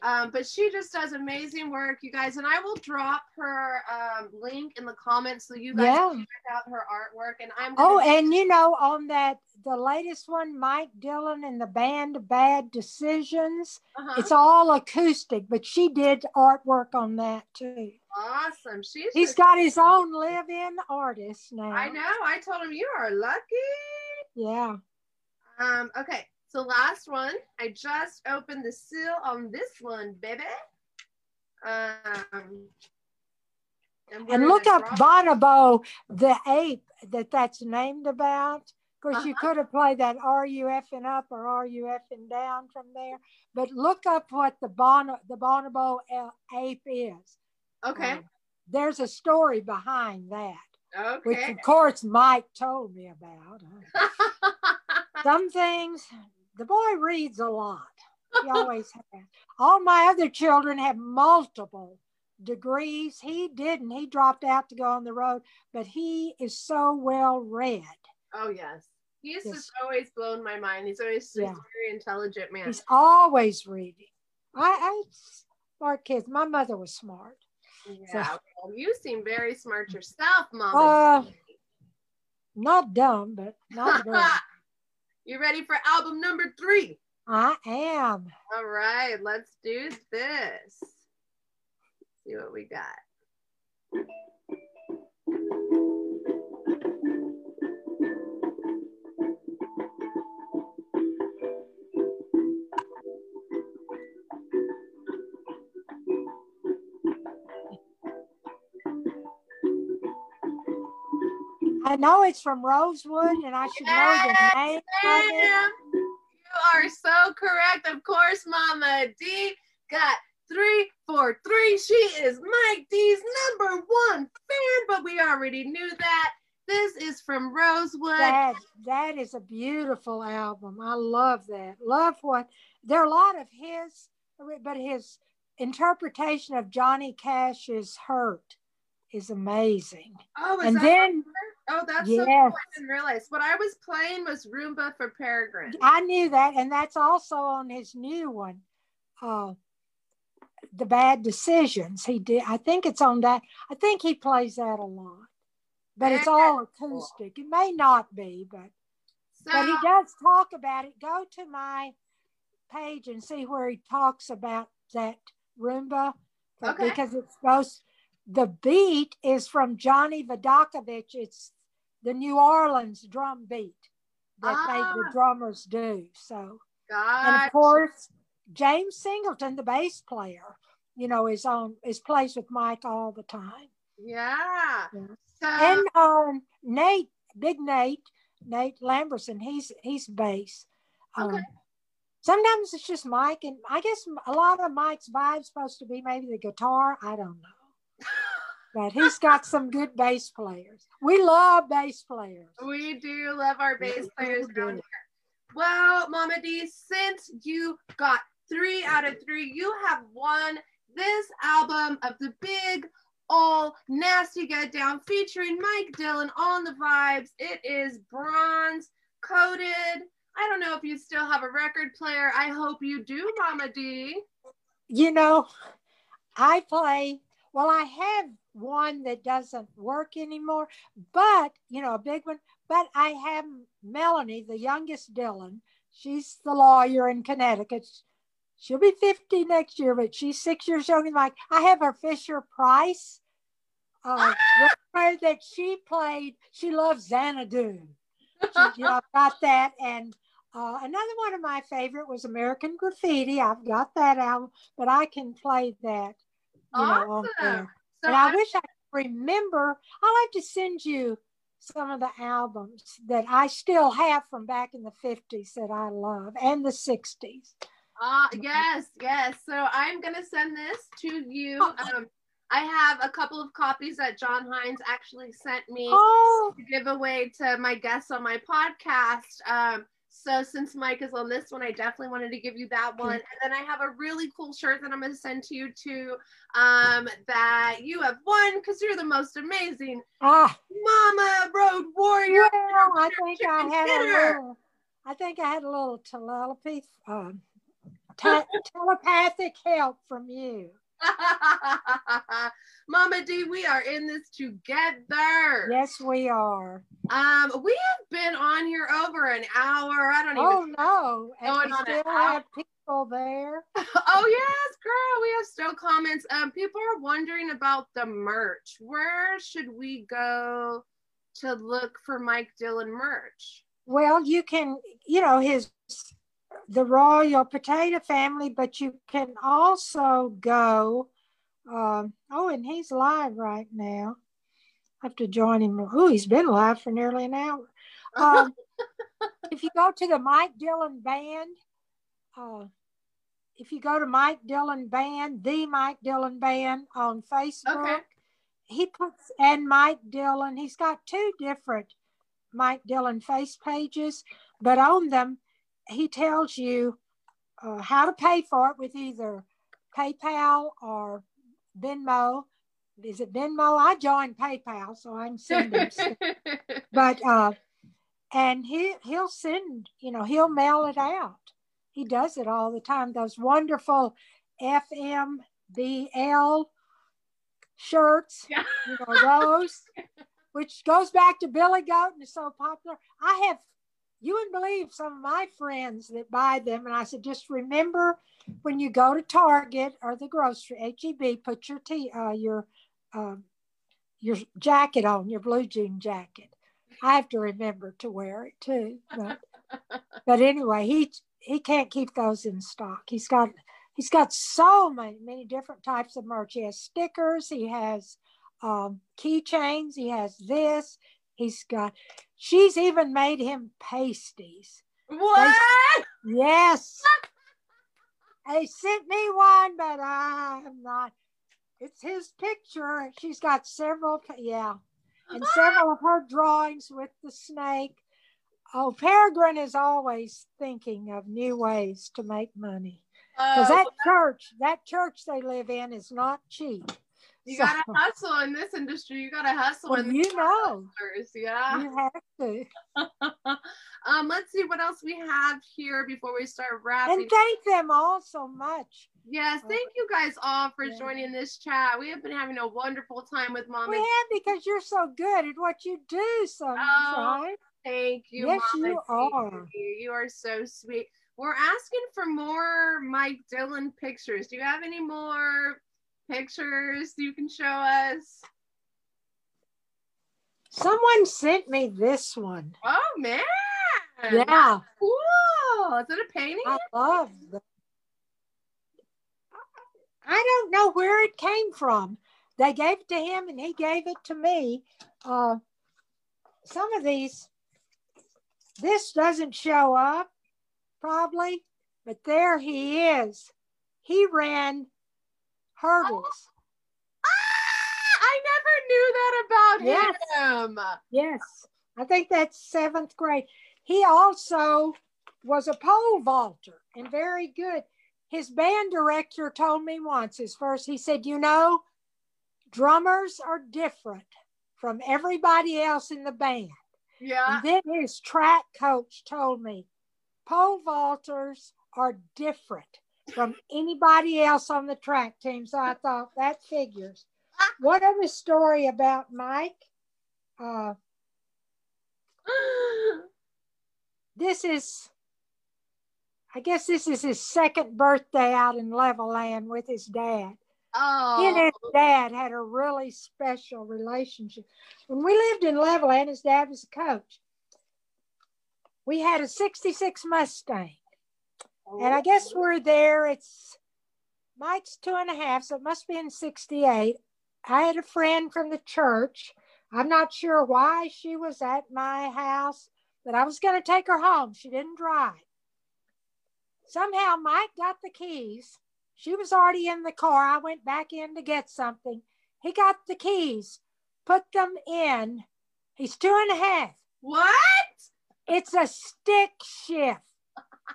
A: Um, but she just does amazing work, you guys. And I will drop her um, link in the comments so you guys
B: Yeah.
A: can check out her artwork. And I'm
B: Oh, and you know, on that the latest one, Mike Dillon and the band Bad Decisions.
A: uh-huh.
B: It's all acoustic, but she did artwork on that too.
A: awesome. She's
B: He's
A: just-
B: got his own live-in artist now.
A: I know. I told him you are lucky.
B: Yeah.
A: Um, okay, so last one. I just opened the seal on this one, baby. Um, And,
B: And look up Bonobo, the ape that that's named about. Of course, you
A: Uh-huh.
B: could have played that RUF and up or RUF and down from there, but look up what the Bono, the Bonobo uh, ape is.
A: Okay.
B: Um, there's a story behind that, which of course Mike told me about. Some things, the boy reads a lot. He always has. All my other children have multiple degrees. He didn't. He dropped out to go on the road, but he is so well read.
A: oh yes. He's
B: Yes.
A: just always blown my mind. He's always he's a very intelligent man.
B: He's always reading. I, I smart kids. My mother was smart.
A: Yeah. Well, you seem very smart yourself, Mama.
B: Uh, not dumb, but not very.
A: You ready for album number three?
B: I am.
A: All right, let's do this. See what we got.
B: I know it's from Rosewood, and I should know the name.
A: Sam, you are so correct. Of course, Mama D got three for three. She is Mike D's number one fan, but we already knew that. This is from Rosewood.
B: That that is a beautiful album. I love that. Love what there are a lot of his, but his interpretation of Johnny Cash's "Hurt" is amazing.
A: oh, is
B: and
A: that
B: then
A: Oh, that's so cool. I didn't realize. What I was playing was Roomba for Peregrine.
B: I knew that, and that's also on his new one, uh, "The Bad Decisions." He did. I think it's on that. I think he plays that a lot, but it's all acoustic. It may not be, but
A: So,
B: but he does talk about it. Go to my page and see where he talks about that Roomba
A: Okay.
B: because it's supposed. The beat is from Johnny Vidacovich. It's the New Orleans drum beat that made the
A: Ah.
B: drummers do. So, and of course, James Singleton, the bass player, you know, is on is plays with Mike all the time.
A: yeah.
B: Yeah.
A: So,
B: and um, Nate, Big Nate, Nate Lamberson, he's he's bass. Um,
A: Okay.
B: Sometimes it's just Mike, and I guess a lot of Mike's vibe's supposed to be maybe the guitar. I don't know, but he's got some good bass players. We love bass players.
A: we do love our bass players
B: do.
A: down here. Well, Mama D, since you got three out of three, you have won this album of the big old nasty get down featuring Mike Dillon on the vibes. It is bronze coated. I don't know if you still have a record player. I hope you do, Mama D.
B: You know, I play. Well, I have one that doesn't work anymore, but you know, a big one. But I have Melanie, the youngest Dillon. She's the lawyer in Connecticut. She'll be 50 next year, but she's six years younger than Mike. I have her Fisher Price uh, record that she played. She loves Xanadu. She, you know, I've got that. And uh, another one of my favorite was American Graffiti. I've got that album, but I can play that, you
A: Awesome.
B: there.
A: So
B: and I
A: I-
B: wish I could remember. I'll have to send you some of the albums that I still have from back in the 50s that I love and the 60s.
A: Uh, yes, yes. So I'm gonna send this to you.
B: Oh.
A: Um, I have a couple of copies that John Hines actually sent me
B: Oh,
A: to give away to my guests on my podcast. Um, so since Mike is on this one, I definitely wanted to give you that one. And then I have a really cool shirt that I'm gonna send to you too. Um, that you have won because you're the most amazing
B: ah,
A: Mama Road Warrior.
B: well, I think I had a little, I think I had a little telepathy, um, te- telepathic help from you.
A: Mama D, we are in this together.
B: Yes, we are.
A: Um, we have been on here over an hour. I don't even.
B: Oh no, and
A: Going
B: we
A: on an
B: still have people there.
A: Oh yes, girl. We have still comments. Um, people are wondering about the merch. Where should we go to look for Mike Dillon merch?
B: Well, you can, you know, his the Royal Potato Family, but you can also go. Um, oh, and he's live right now. I have to join him. Oh, he's been live for nearly an hour. Um, if you go to the Mike Dillon Band, uh, if you go to Mike Dillon Band, the Mike Dillon Band on Facebook,
A: Okay.
B: he puts and Mike Dillon. He's got two different Mike Dillon face pages, but on them he tells you uh, how to pay for it with either PayPal or Venmo. Is it Venmo? I joined PayPal, so I'm sending. But uh, and he he'll send, you know, he'll mail it out. He does it all the time. Those wonderful FMBL shirts,
A: Yeah.
B: you know, those, which goes back to Billy Goat and is so popular. I have, you wouldn't believe some of my friends that buy them. And I said, just remember when you go to Target or the grocery, HEB, put your tea, uh, your, um, your jacket on, your blue jean jacket. I have to remember to wear it too. But, but anyway, he he can't keep those in stock. He's got he's got so many many different types of merch. He has stickers. He has um, keychains. He has this. He's got. She's even made him pasties.
A: what?
B: Yes. They sent me one, but I'm not. It's his picture. She's got several. Yeah, and several of her drawings with the snake. Oh, Peregrine is always thinking of new ways to make money because
A: Oh,
B: that church, that church they live in, is not cheap.
A: You
B: so-
A: gotta hustle in this industry. You gotta hustle
B: Well,
A: in
B: you know,
A: hustlers, Yeah.
B: you have to.
A: um, let's see what else we have here before we start wrapping.
B: And thank them all so much.
A: yes, thank you guys all for
B: Yeah.
A: joining this chat. We have been having a wonderful time with Mom
B: We
A: and
B: have because you're so good at what you do, Sunshine.
A: Thank you,
B: Yes,
A: Mama
B: you are.
A: You are so sweet. We're asking for more Mike Dillon pictures. Do you have any more pictures you can show us?
B: Someone sent me this one.
A: Oh man!
B: Yeah,
A: Cool. Is it a painting?
B: I love that. I don't know where it came from. They gave it to him and he gave it to me. Uh, some of these, this doesn't show up probably, but there he is. He ran hurdles.
A: Ah, I never knew that about
B: Yes.
A: him.
B: Yes, I think that's seventh grade. He also was a pole vaulter and very good. His band director told me once, his first, he said, You know, drummers are different from everybody else in the band.
A: Yeah.
B: And then his track coach told me, Pole vaulters are different from anybody else on the track team. So I thought that figures. One other story about Mike. Uh, this is I guess this is his second birthday out in Levelland with his dad. Oh. He and his dad had a really special relationship. When we lived in Levelland, his dad was a coach. We had a 66 Mustang. And I guess we're there. It's Mike's two and a half, so it must be in 68. I had a friend from the church. I'm not sure why she was at my house, but I was going to take her home. She didn't drive. Somehow Mike got the keys. She was already in the car. I went back in to get something. He got the keys, put them in. He's two and a half.
A: What?
B: It's a stick shift.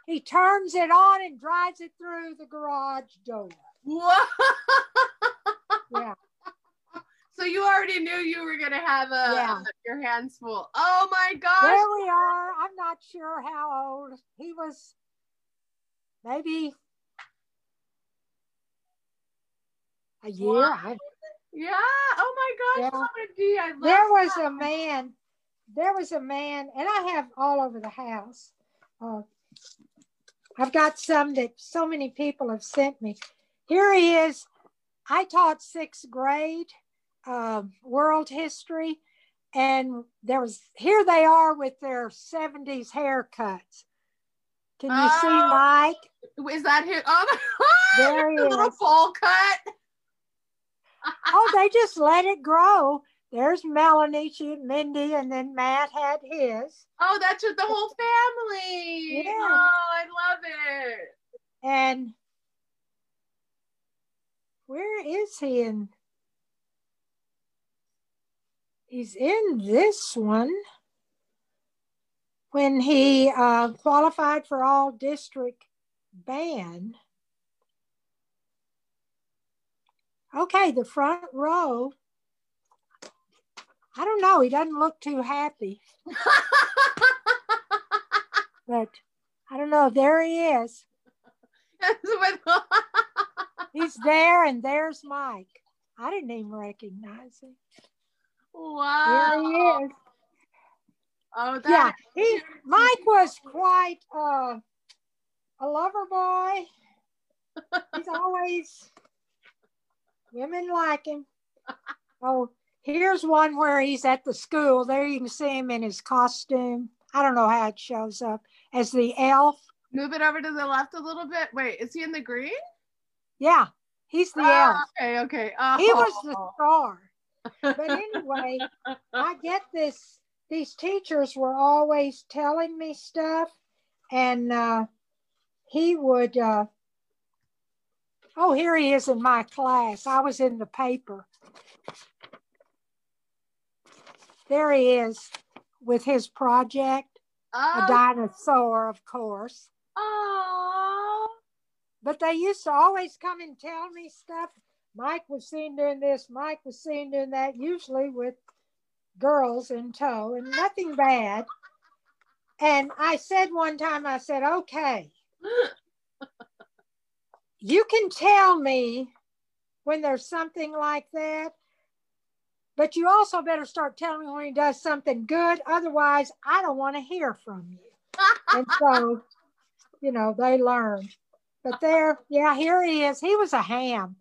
B: He turns it on and drives it through the garage door. Yeah.
A: So you already knew you were gonna have a
B: Yeah.
A: your hands full. Oh my gosh.
B: There we are. I'm not sure how old he was. Maybe a year.
A: Wow. Yeah. Oh my gosh,
B: Yeah.
A: Mama love
B: there was
A: that.
B: a man. There was a man, and I have all over the house. Uh, I've got some that so many people have sent me. Here he is. I taught sixth grade um, world history, and there was here they are with their 70s haircuts. Can you see
A: Oh.
B: Mike?
A: Is that his? Oh,
B: There he
A: the little
B: is.
A: bowl cut.
B: oh, they just let it grow. There's Melanie, she Mindy, and then Matt had his.
A: Oh, that's with the whole family.
B: Yeah.
A: Oh, I love it.
B: And where is he in? He's in this one when he uh, qualified for all district band. Okay, the front row. I don't know. He doesn't look too happy, but I don't know. There he is. He's there, and there's Mike. I didn't even recognize him.
A: wow.
B: Here he is.
A: Oh, that
B: Yeah, he Mike was quite uh, a lover boy. He's always women like him. Oh, here's one where he's at the school. There you can see him in his costume. I don't know how it shows up as the elf.
A: Move it over to the left a little bit. Wait, is he in the green?
B: Yeah, he's the
A: Ah,
B: elf.
A: okay, okay. Oh.
B: He was the star. But anyway, I get this. These teachers were always telling me stuff, and uh, he would. Uh, oh, here he is in my class. I was in the paper. There he is with his project, a
A: oh,
B: dinosaur, of course.
A: oh.
B: But they used to always come and tell me stuff. Mike was seen doing this, Mike was seen doing that, usually with girls in tow, and nothing bad. And I said one time, I said, okay, you can tell me when there's something like that, but you also better start telling me when he does something good. Otherwise, I don't want to hear from you. And so, you know, they learned. But there, yeah, here he is. He was a ham.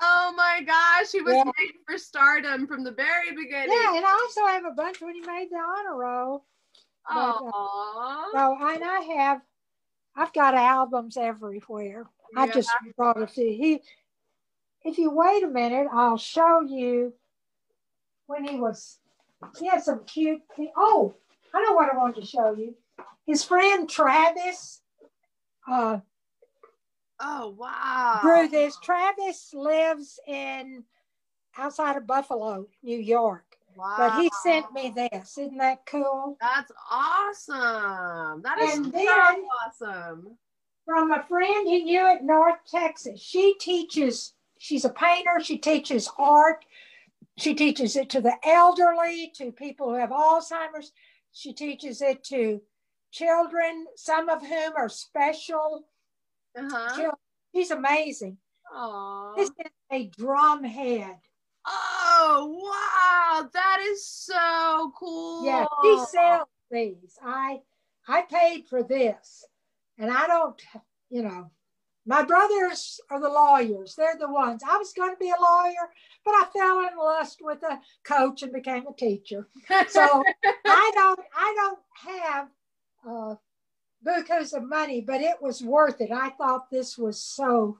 A: Oh my gosh, he was
B: Yeah.
A: made for stardom from the very beginning.
B: Yeah, and also I also have a bunch when he made the honor roll. but, uh,
A: Aww.
B: So and I have, I've got albums everywhere. I just brought a few. He, if you wait a minute, I'll show you when he was. He had some cute. Oh, I know what I wanted to show you. His friend Travis uh,
A: Oh wow.
B: grew this. Travis lives in outside of Buffalo, New York.
A: Wow.
B: But he sent me this. Isn't that cool?
A: That's awesome. That is
B: And then-
A: awesome.
B: From a friend he knew at North Texas. She teaches, she's a painter, she teaches art. She teaches it to the elderly, to people who have Alzheimer's. She teaches it to children, some of whom are special
A: Uh-huh.
B: children. She's amazing.
A: Aw.
B: This is a drum head.
A: Oh wow, that is so cool.
B: Yeah, she sells these. I I paid for this, and I don't, you know, my brothers are the lawyers. They're the ones. I was going to be a lawyer, but I fell in lust with a coach and became a teacher. So I don't I don't have uh, of money, but it was worth it. I thought this was so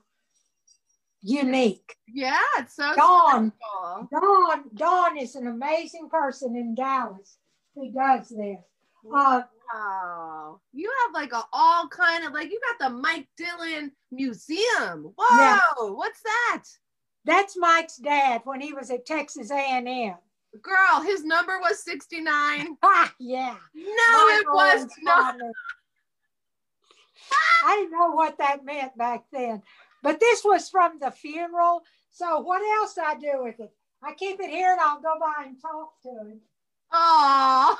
B: unique.
A: yeah, it's so
B: Dawn,
A: special.
B: Dawn, Dawn is an amazing person in Dallas who does this. Uh,
A: Wow. You have like a all kind of like you got the Mike Dillon Museum. Whoa,
B: Yeah.
A: what's that?
B: that's Mike's dad when he was at Texas A&M.
A: Girl, his number was 69.
B: Ah, yeah.
A: No,
B: Mike
A: it was not.
B: I didn't know what that meant back then, but this was from the funeral. So what else I do with it? I keep it here and I'll go by and talk to him.
A: Aw.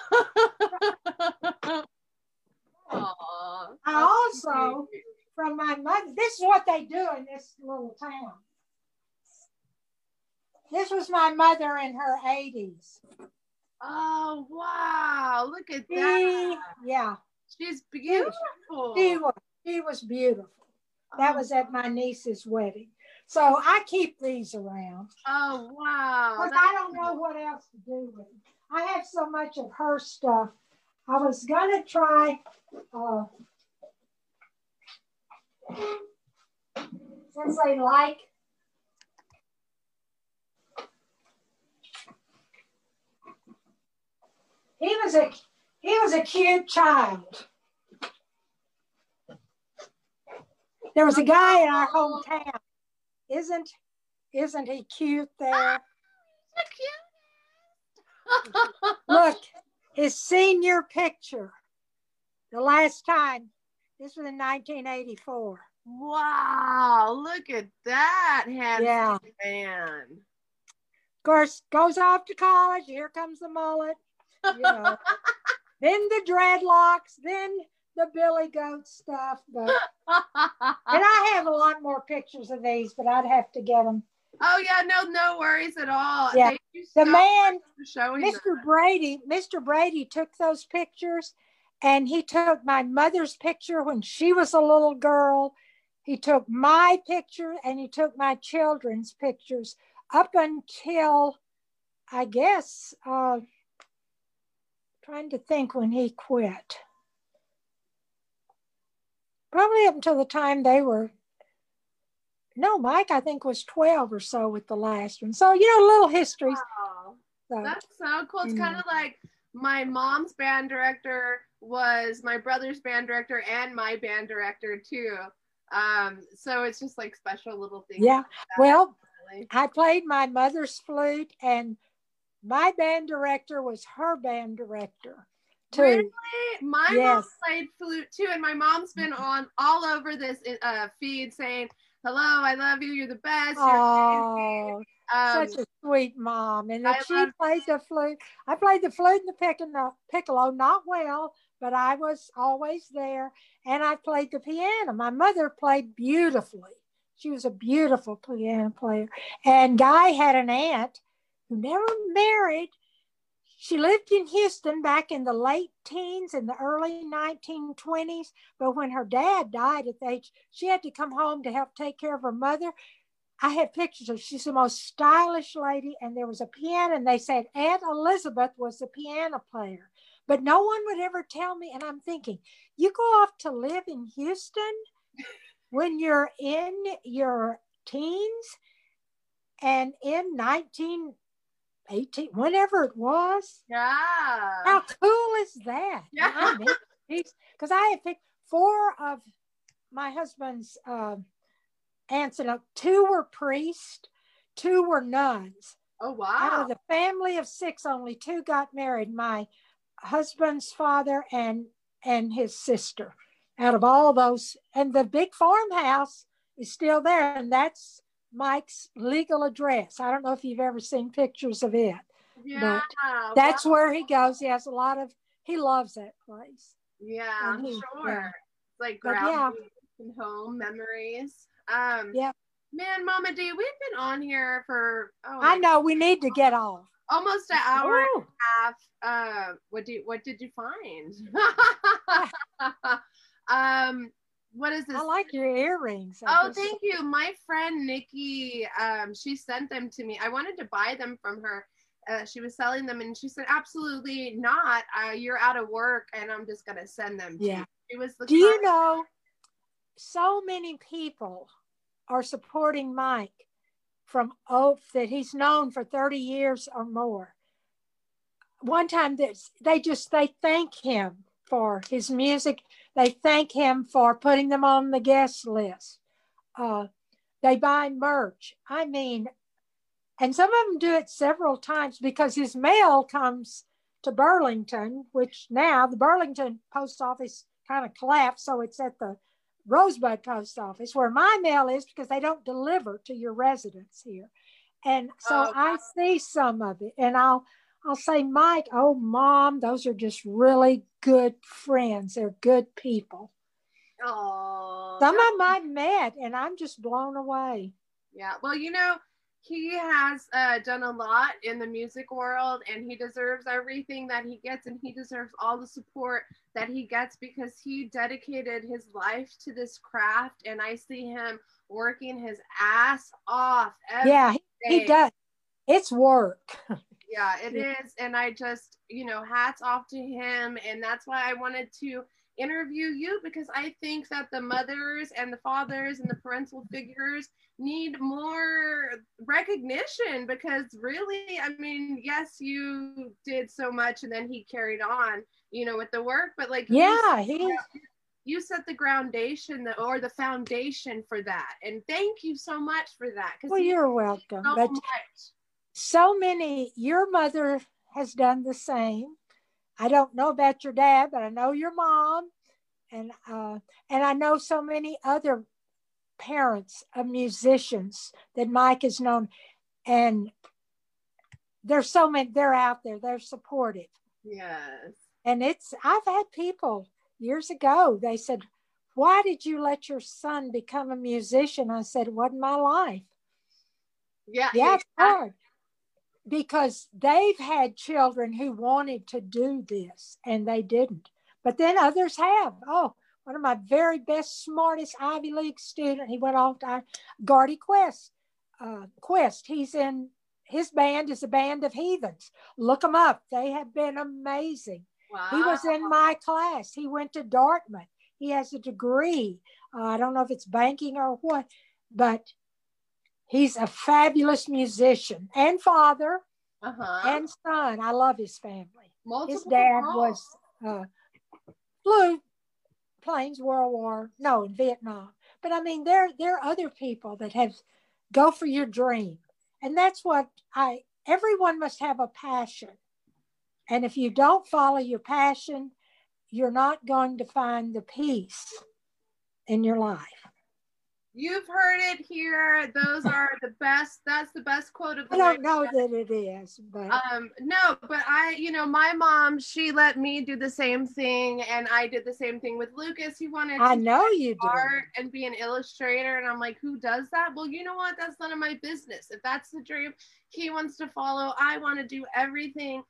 A: Aw.
B: I also, from my mother, this is what they do in this little town. This was my mother in her 80s.
A: Oh wow, look at
B: She,
A: that.
B: yeah,
A: She's beautiful.
B: she was, she was beautiful. That
A: Oh,
B: was at my oh. niece's wedding. So I keep these around.
A: Oh wow.
B: Because I don't know what else to do with them. I have so much of her stuff. I was gonna try. Uh, since I like he was a he was a cute child. There was a guy in our hometown. Isn't isn't he cute there? Cute. Look, his senior picture. The last time. This was in 1984.
A: Wow, look at that handsome
B: Yeah.
A: man.
B: Of course, goes off to college. Here comes the mullet. You know. then the dreadlocks, then the Billy Goat stuff. But and I have a lot more pictures of these, but I'd have to get them.
A: oh yeah, no, no worries at all.
B: Yeah.
A: Thank you so
B: The man. Mr. Brady, Mr. Brady took those pictures and he took my mother's picture when she was a little girl. He took my picture and he took my children's pictures up until I guess uh trying to think when he quit. Probably up until the time they were no, Mike, I think was 12 or so with the last one. So, you know, little histories.
A: Wow.
B: So,
A: That's so cool. It's kind of like my mom's band director was my brother's band director and my band director too. Um, so it's just like special little things.
B: yeah.
A: like
B: Well,
A: really.
B: I played my mother's flute, and my band director was her band director too.
A: Really? My mom played flute too, and my mom's been on all over this uh, feed saying, "Hello, I love you. You're the best."
B: Oh,
A: Um,
B: such a sweet mom. And
A: I
B: she played the flute. I played the flute and the piccolo, not well, but I was always there. And I played the piano. My mother played beautifully. She was a beautiful piano player. And Guy had an aunt who never married. She lived in Houston back in the late teens and the early 1920s. But when her dad died at the age, she had to come home to help take care of her mother. I have pictures of she's the most stylish lady, and there was a piano, and they said Aunt Elizabeth was the piano player. But no one would ever tell me. And I'm thinking, you go off to live in Houston when you're in your teens and in 1918, whenever it was.
A: yeah.
B: How cool is that?
A: Yeah.
B: Because I have picked four of my husband's um aunts and uncles. Two were priests, two were nuns.
A: Oh wow.
B: Out of the family of six, only two got married. My husband's father and and his sister. Out of all those, and the big farmhouse is still there, and that's Mike's legal address. I don't know if you've ever seen pictures of it.
A: yeah.
B: That's
A: wow.
B: where he goes. He has a lot of. He loves that place.
A: Yeah,
B: he-
A: sure.
B: yeah.
A: Like
B: But
A: ground
B: yeah.
A: and home memories. Um,
B: Yeah.
A: Man, Mama D, we've been on here for oh,
B: I know we need to get off.
A: almost an hour and a half. Uh, what do what did you find? um, what is this?
B: I like your earrings. I
A: Oh, thank you. My friend Nikki, um, she sent them to me. I wanted to buy them from her. Uh, she was selling them, and she said, "Absolutely not. Uh, you're out of work, and I'm just gonna send them." To
B: Yeah.
A: you. She was the.
B: Do you know? So many people are supporting Mike from Oath that he's known for 30 years or more. One time that they just they thank him for his music. They thank him for putting them on the guest list. Uh, they buy merch. I mean, and some of them do it several times because his mail comes to Burlington, which now the Burlington post office kind of collapsed, so it's at the Rosebud post office where my mail is because they don't deliver to your residence here. And so
A: Oh,
B: I see some of it and I'll I'll say, Mike, oh mom, those are just really good friends. They're good people.
A: Aw,
B: Some of my met and I'm just blown away.
A: Yeah. Well, you know, he has uh, done a lot in the music world and he deserves everything that he gets and he deserves all the support that he gets because he dedicated his life to this craft and I see him working his ass off every
B: Yeah, he, he does. It's work.
A: Yeah, it is. And I just, you know, hats off to him. And that's why I wanted to interview you because I think that the mothers and the fathers and the parental figures need more recognition because really, I mean, yes, you did so much and then he carried on, you know, with the work, but like,
B: yeah, he
A: you set the groundation or the foundation for that. And thank you so much for that.
B: Well, you're welcome. So but much. So many, your mother has done the same. I don't know about your dad, but I know your mom, and uh, and I know so many other parents of musicians that Mike has known, and there's so many. They're out there. They're supportive.
A: Yes.
B: And it's I've had people years ago. They said, "Why did you let your son become a musician?" I said, "It wasn't my life."
A: Yeah.
B: Yeah, it's hard because they've had children who wanted to do this and they didn't. But then others have. Oh, one of my very best, smartest Ivy League student, he went off to Gordy Quist. Uh, Quist, he's in his band is a band of heathens. Look them up. They have been amazing. Wow. He was in my class. He went to Dartmouth. He has a degree. Uh, I don't know if it's banking or what, but He's a fabulous musician and father uh-huh. and son. I love his family. Multiple his dad was uh, flew planes World War no in Vietnam. But I mean, there there are other people that have go for your dream, and that's what I. Everyone must have a passion, and if you don't follow your passion, you're not going to find the peace in your life.
A: You've heard it here. Those are the best. That's the best quote of the
B: I don't know that it is, but
A: um, no, but I, you know, my mom, she let me do the same thing, and I did the same thing with Lucas. He wanted
B: I know you
A: do art and be an illustrator, and I'm like, who does that? Well, you know what? That's none of my business. If that's the dream he wants to follow, I want to do everything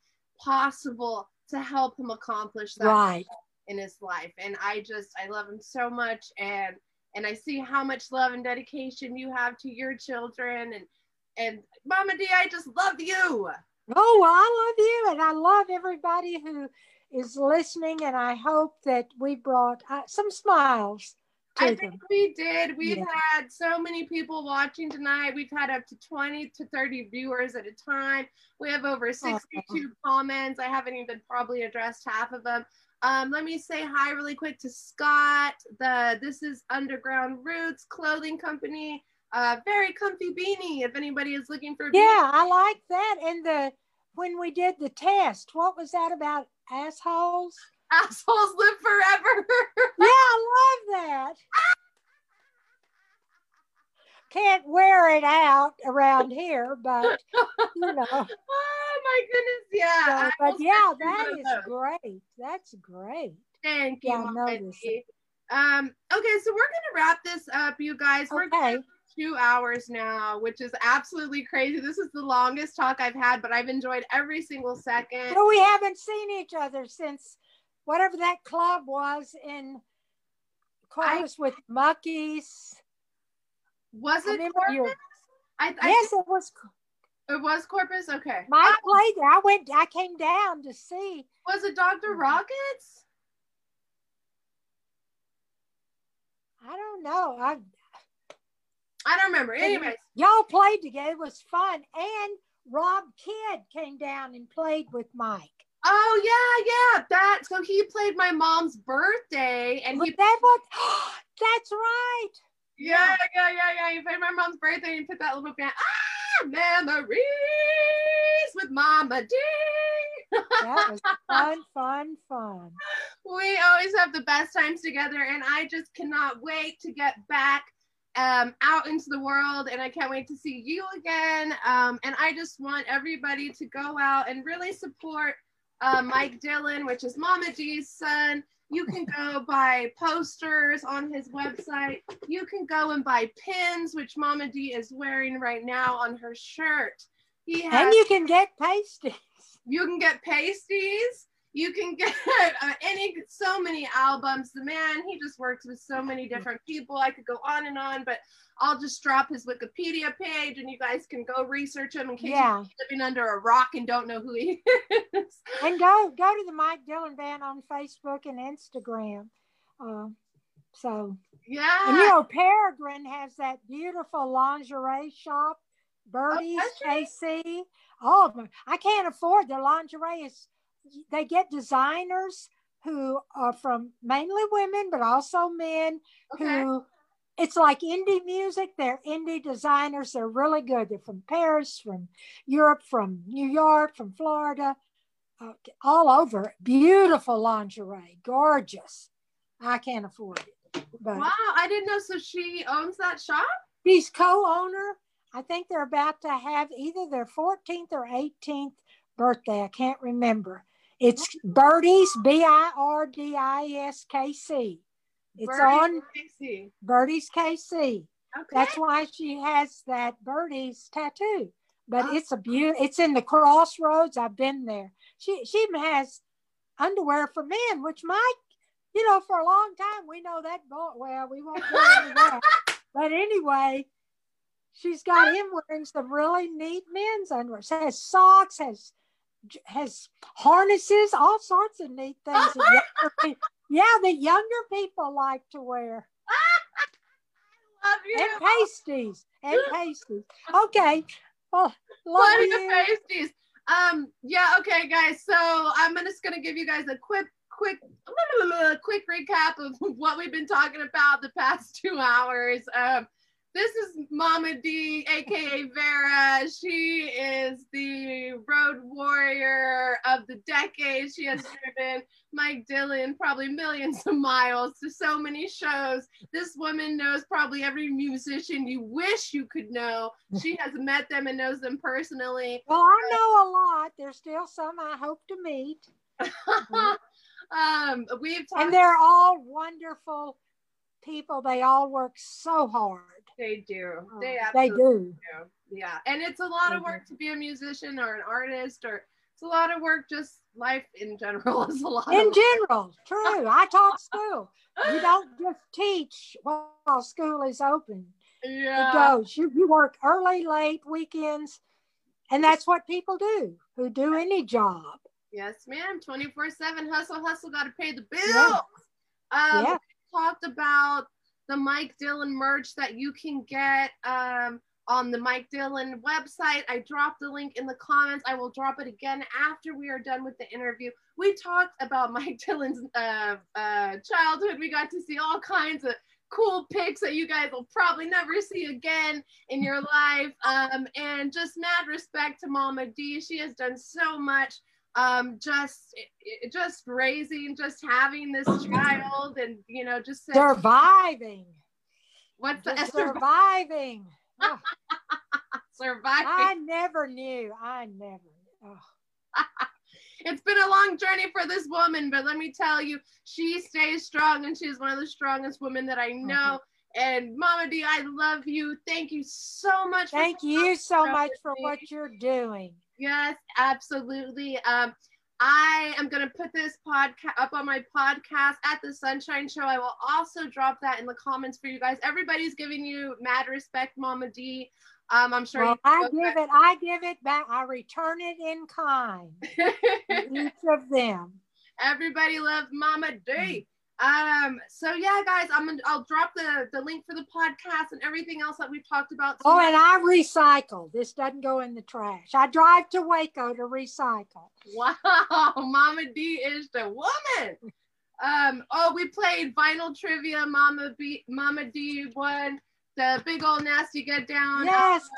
A: possible to help him accomplish that
B: right.
A: in his life. And I just, I love him so much, and and I see how much love and dedication you have to your children and and Mama D, I just love you.
B: Oh, well, I love you and I love everybody who is listening and I hope that we brought uh, some smiles.
A: I think we did. We've yeah. had so many people watching tonight. We've had up to 20 to 30 viewers at a time. We have over 62 oh. comments. I haven't even probably addressed half of them. Um, let me say hi really quick to Scott. The this is Underground Roots Clothing Company. Uh, very comfy beanie. If anybody is looking for.
B: Yeah, I like that. And the when we did the test, what was that about? Assholes.
A: Assholes live forever.
B: yeah, I love that. Can't wear it out around here, but you know.
A: my goodness, yeah.
B: So, but yeah, that is great. That's great.
A: Thank you, yeah, Um, okay, so we're gonna wrap this up, you guys. We're okay. two hours now, which is absolutely crazy. This is the longest talk I've had, but I've enjoyed every single second.
B: Well, we haven't seen each other since whatever that club was in Corpus with Muckies.
A: Was it Corpus?
B: I, I yes, it was.
A: It was Corpus. Okay.
B: Mike I, played there. I went. I came down to see.
A: Was it Doctor mm-hmm. Rockets?
B: I don't know. I.
A: I don't remember. Anyways,
B: y'all played together. It was fun, and Rob Kidd came down and played with Mike.
A: Oh yeah, yeah. That so he played my mom's birthday, and
B: was
A: he
B: that what? That's right.
A: Yeah, yeah, yeah, yeah. He played my mom's birthday and put that little band. Ah! Memories with Mama D.
B: that was fun, fun, fun.
A: We always have the best times together, and I just cannot wait to get back um, out into the world, and I can't wait to see you again. Um, and I just want everybody to go out and really support uh, Mike Dillon, which is Mama D's son. You can go buy posters on his website. You can go and buy pins, which Mama D is wearing right now on her shirt.
B: He has, and you can get pasties.
A: You can get pasties. You can get uh, any so many albums. The man, he just works with so many different people. I could go on and on, but I'll just drop his Wikipedia page, and you guys can go research him in case
B: Yeah.
A: you're living under a rock and don't know who he is.
B: And go go to the Mike Dillon Band on Facebook and Instagram. Uh, so
A: Yeah.
B: and you know Peregrine has that beautiful lingerie shop, Birdie's
A: does
B: KC. Oh, I can't afford their lingerie. Is they get designers who are from mainly women, but also men
A: okay.
B: who it's like indie music. They're indie designers. They're really good. They're from Paris, from Europe, from New York, from Florida, uh, all over. Beautiful lingerie, gorgeous. I can't afford it, but
A: Wow, I didn't know. So she owns that shop?
B: she's co-owner. I think they're about to have either their 14th or 18th birthday. I can't remember. It's Birdie's B I R D I S K C. It's on
A: Casey.
B: Birdie's KC.
A: Okay.
B: That's why she has that birdie's tattoo. But
A: Oh.
B: it's a beauty. It's in the crossroads. I've been there. She she even has underwear for men, which Mike, you know, for a long time we know that. Boy, well, we won't go into that. But anyway, she's got him wearing some really neat men's underwear. She has socks, has has harnesses, all sorts of neat things. that younger pe- yeah, that younger people like to wear
A: Love you.
B: and pasties and pasties. Okay. Well, love you.
A: pasties. Um, yeah, okay, guys. So I'm just gonna give you guys a quick, quick, quick recap of what we've been talking about the past two hours. Um, this is Mama D, aka Vera. She is the road warrior of the decade. She has driven Mike Dillon probably millions of miles to so many shows. This woman knows probably every musician you wish you could know. She has met them and knows them personally.
B: Well, I know a lot. There's still some I hope to meet.
A: um, we've talked.
B: And they're all wonderful people. They all work so hard.
A: They do. They
B: Uh, they
A: absolutely
B: do.
A: do. Yeah, and it's a lot of
B: They
A: work to be a musician or an artist, or it's a lot of work. Just life in general is a lot.
B: In
A: of
B: general, true. I taught school. You don't just teach while school is open.
A: yeah.
B: It goes. You, you work early, late, weekends. And that's what people do who do any job.
A: Yes, ma'am. 24 7 hustle, hustle, got to pay the bills.
B: Yeah.
A: Um,
B: Yeah.
A: talked about the Mike Dillon merch that you can get um, on the Mike Dillon website. I dropped the link in the comments. I will drop it again after we are done with the interview. We talked about Mike Dillon's uh, uh, childhood. We got to see all kinds of cool pics that you guys will probably never see again in your life. Um, and just mad respect to Mama D. She has done so much um just just raising just having this child and you know just said,
B: Surviving.
A: what's the sur-
B: surviving. Oh,
A: surviving
B: I never knew. I never knew. Oh.
A: it's been a long journey for this woman but let me tell you she stays strong and she's one of the strongest women that i know and mama d i love you thank you so much
B: Thank you so much for what you're doing.
A: Yes, absolutely. Um, I am going to put this podcast up on my podcast at the Sunshine Show. I will also drop that in the comments for you guys. Everybody's giving you mad respect, Mama D. Um, I'm sure
B: Well, I give it. I give it back. I return it in kind. Each of them.
A: Everybody loves Mama D. Um, so yeah, guys, I'm gonna I'll drop the the link for the podcast and everything else that we've talked about.
B: Oh, and I recycle. This doesn't go in the trash. I drive to Waco to recycle.
A: Wow, Mama D is the woman. Um, oh, we played vinyl trivia. Mama B, Mama D won the big old nasty get down.
B: Yes.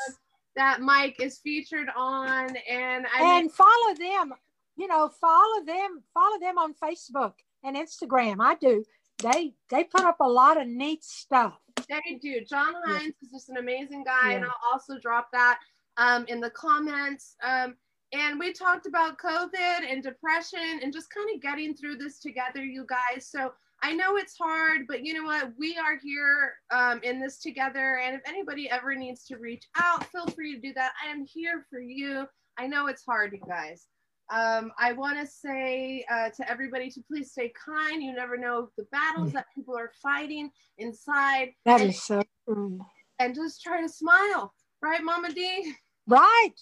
A: that Mike is featured on, and I
B: and follow them. You know, follow them. Follow them on Facebook and Instagram. I do. They they put up a lot of neat stuff.
A: They do. John Hines is just an amazing guy, and I'll also drop that um, in the comments. Um, and we talked about COVID and depression and just kind of getting through this together, you guys. So I know it's hard, but you know what? We are here um, in this together. And if anybody ever needs to reach out, feel free to do that. I am here for you. I know it's hard, you guys. Um, I want to say uh, to everybody to please stay kind. You never know the battles that people are fighting inside.
B: That
A: and,
B: is so true.
A: and just try to smile, right, Mama D?
B: Right.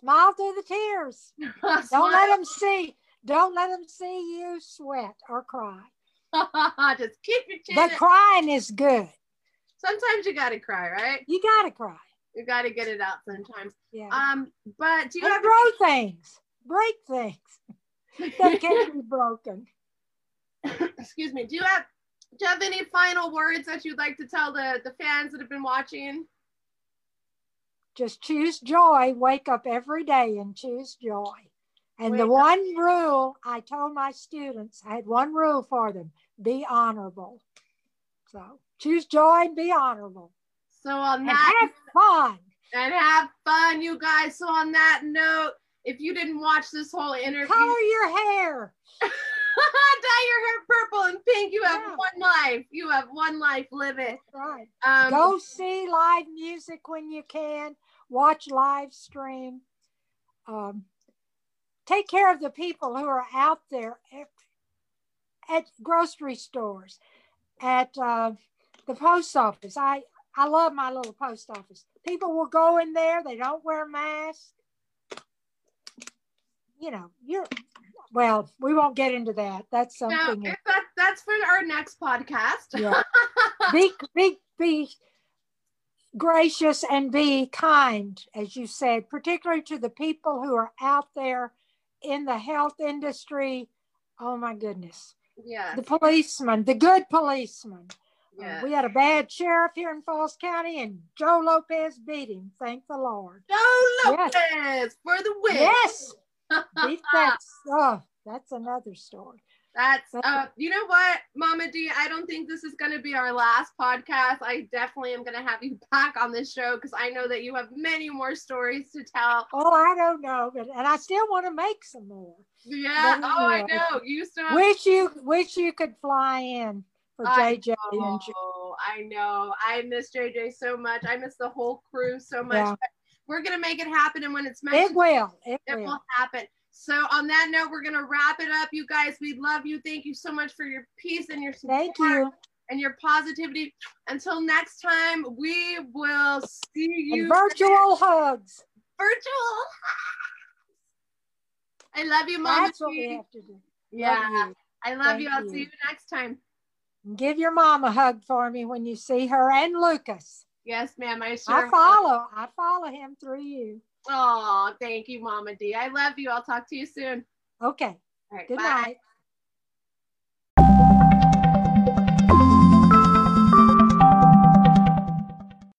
B: Smile through the tears. Don't let them see. Don't let them see you sweat or cry.
A: just keep your chin.
B: But crying is good.
A: Sometimes you gotta cry, right?
B: You gotta cry.
A: You gotta get it out sometimes.
B: Yeah.
A: Um, but do you
B: and
A: have
B: grow things, break things that can be broken.
A: excuse me? Do you have do you have any final words that you'd like to tell the the fans that have been watching?
B: Just choose joy. Wake up every day and choose joy. And the
A: Wake up.
B: one rule I told my students, I had one rule for them be honorable. So choose joy and be honorable.
A: So on that, And
B: have fun.
A: and have fun, you guys. So on that note, if you didn't watch this whole interview,
B: Color your hair.
A: dye your hair purple and pink. You have
B: Yeah.
A: one life. You have one life. Live it.
B: That's right.
A: Um,
B: Go see live music when you can. Watch live stream. Um, take care of the people who are out there at, at grocery stores, at uh, the post office. I I love my little post office. People will go in there. They don't wear masks. You know, you're. Well, we won't get into that. That's something.
A: if that, that's for our next podcast.
B: Yeah. be be be gracious and be kind as you said particularly to the people who are out there in the health industry oh my goodness
A: yeah.
B: the policemen the good policemen Uh,
A: Yeah.
B: we had a bad sheriff here in falls county and joe lopez beat him thank the lord
A: Joe
B: Yes.
A: Lopez for the win.
B: yes beat that oh that's another story
A: That's uh you know what, Mama D, I don't think this is gonna be our last podcast. I definitely am gonna have you back on this show because I know that you have many more stories to tell.
B: oh i don't know but and i still want to make some more
A: Yeah,
B: But
A: oh I know. You still have
B: wish you wish you could fly in for
A: I
B: JJ
A: Oh, I know. I miss JJ so much. I miss the whole crew so much.
B: Yeah.
A: We're gonna make it happen, and when it's meant
B: It
A: to
B: will. It
A: it
B: will.
A: will happen. So on that note, we're gonna wrap it up, you guys. We love you. Thank you so much for your peace and your support
B: Thank you.
A: and your positivity. Until next time, we will see you
B: And virtual hugs.
A: virtual. I love you, Mom.
B: That's what we have to do.
A: Yeah,
B: Love.
A: I love
B: Thank
A: you. I'll
B: you.
A: see you next time.
B: Give your mom a hug for me when you see her and Lucas.
A: Yes, ma'am. I sure.
B: I follow. I follow him through you.
A: Oh, thank you, Mama D. I love you. I'll talk to you soon.
B: Okay.
A: All right.
B: Good
A: bye.
B: night.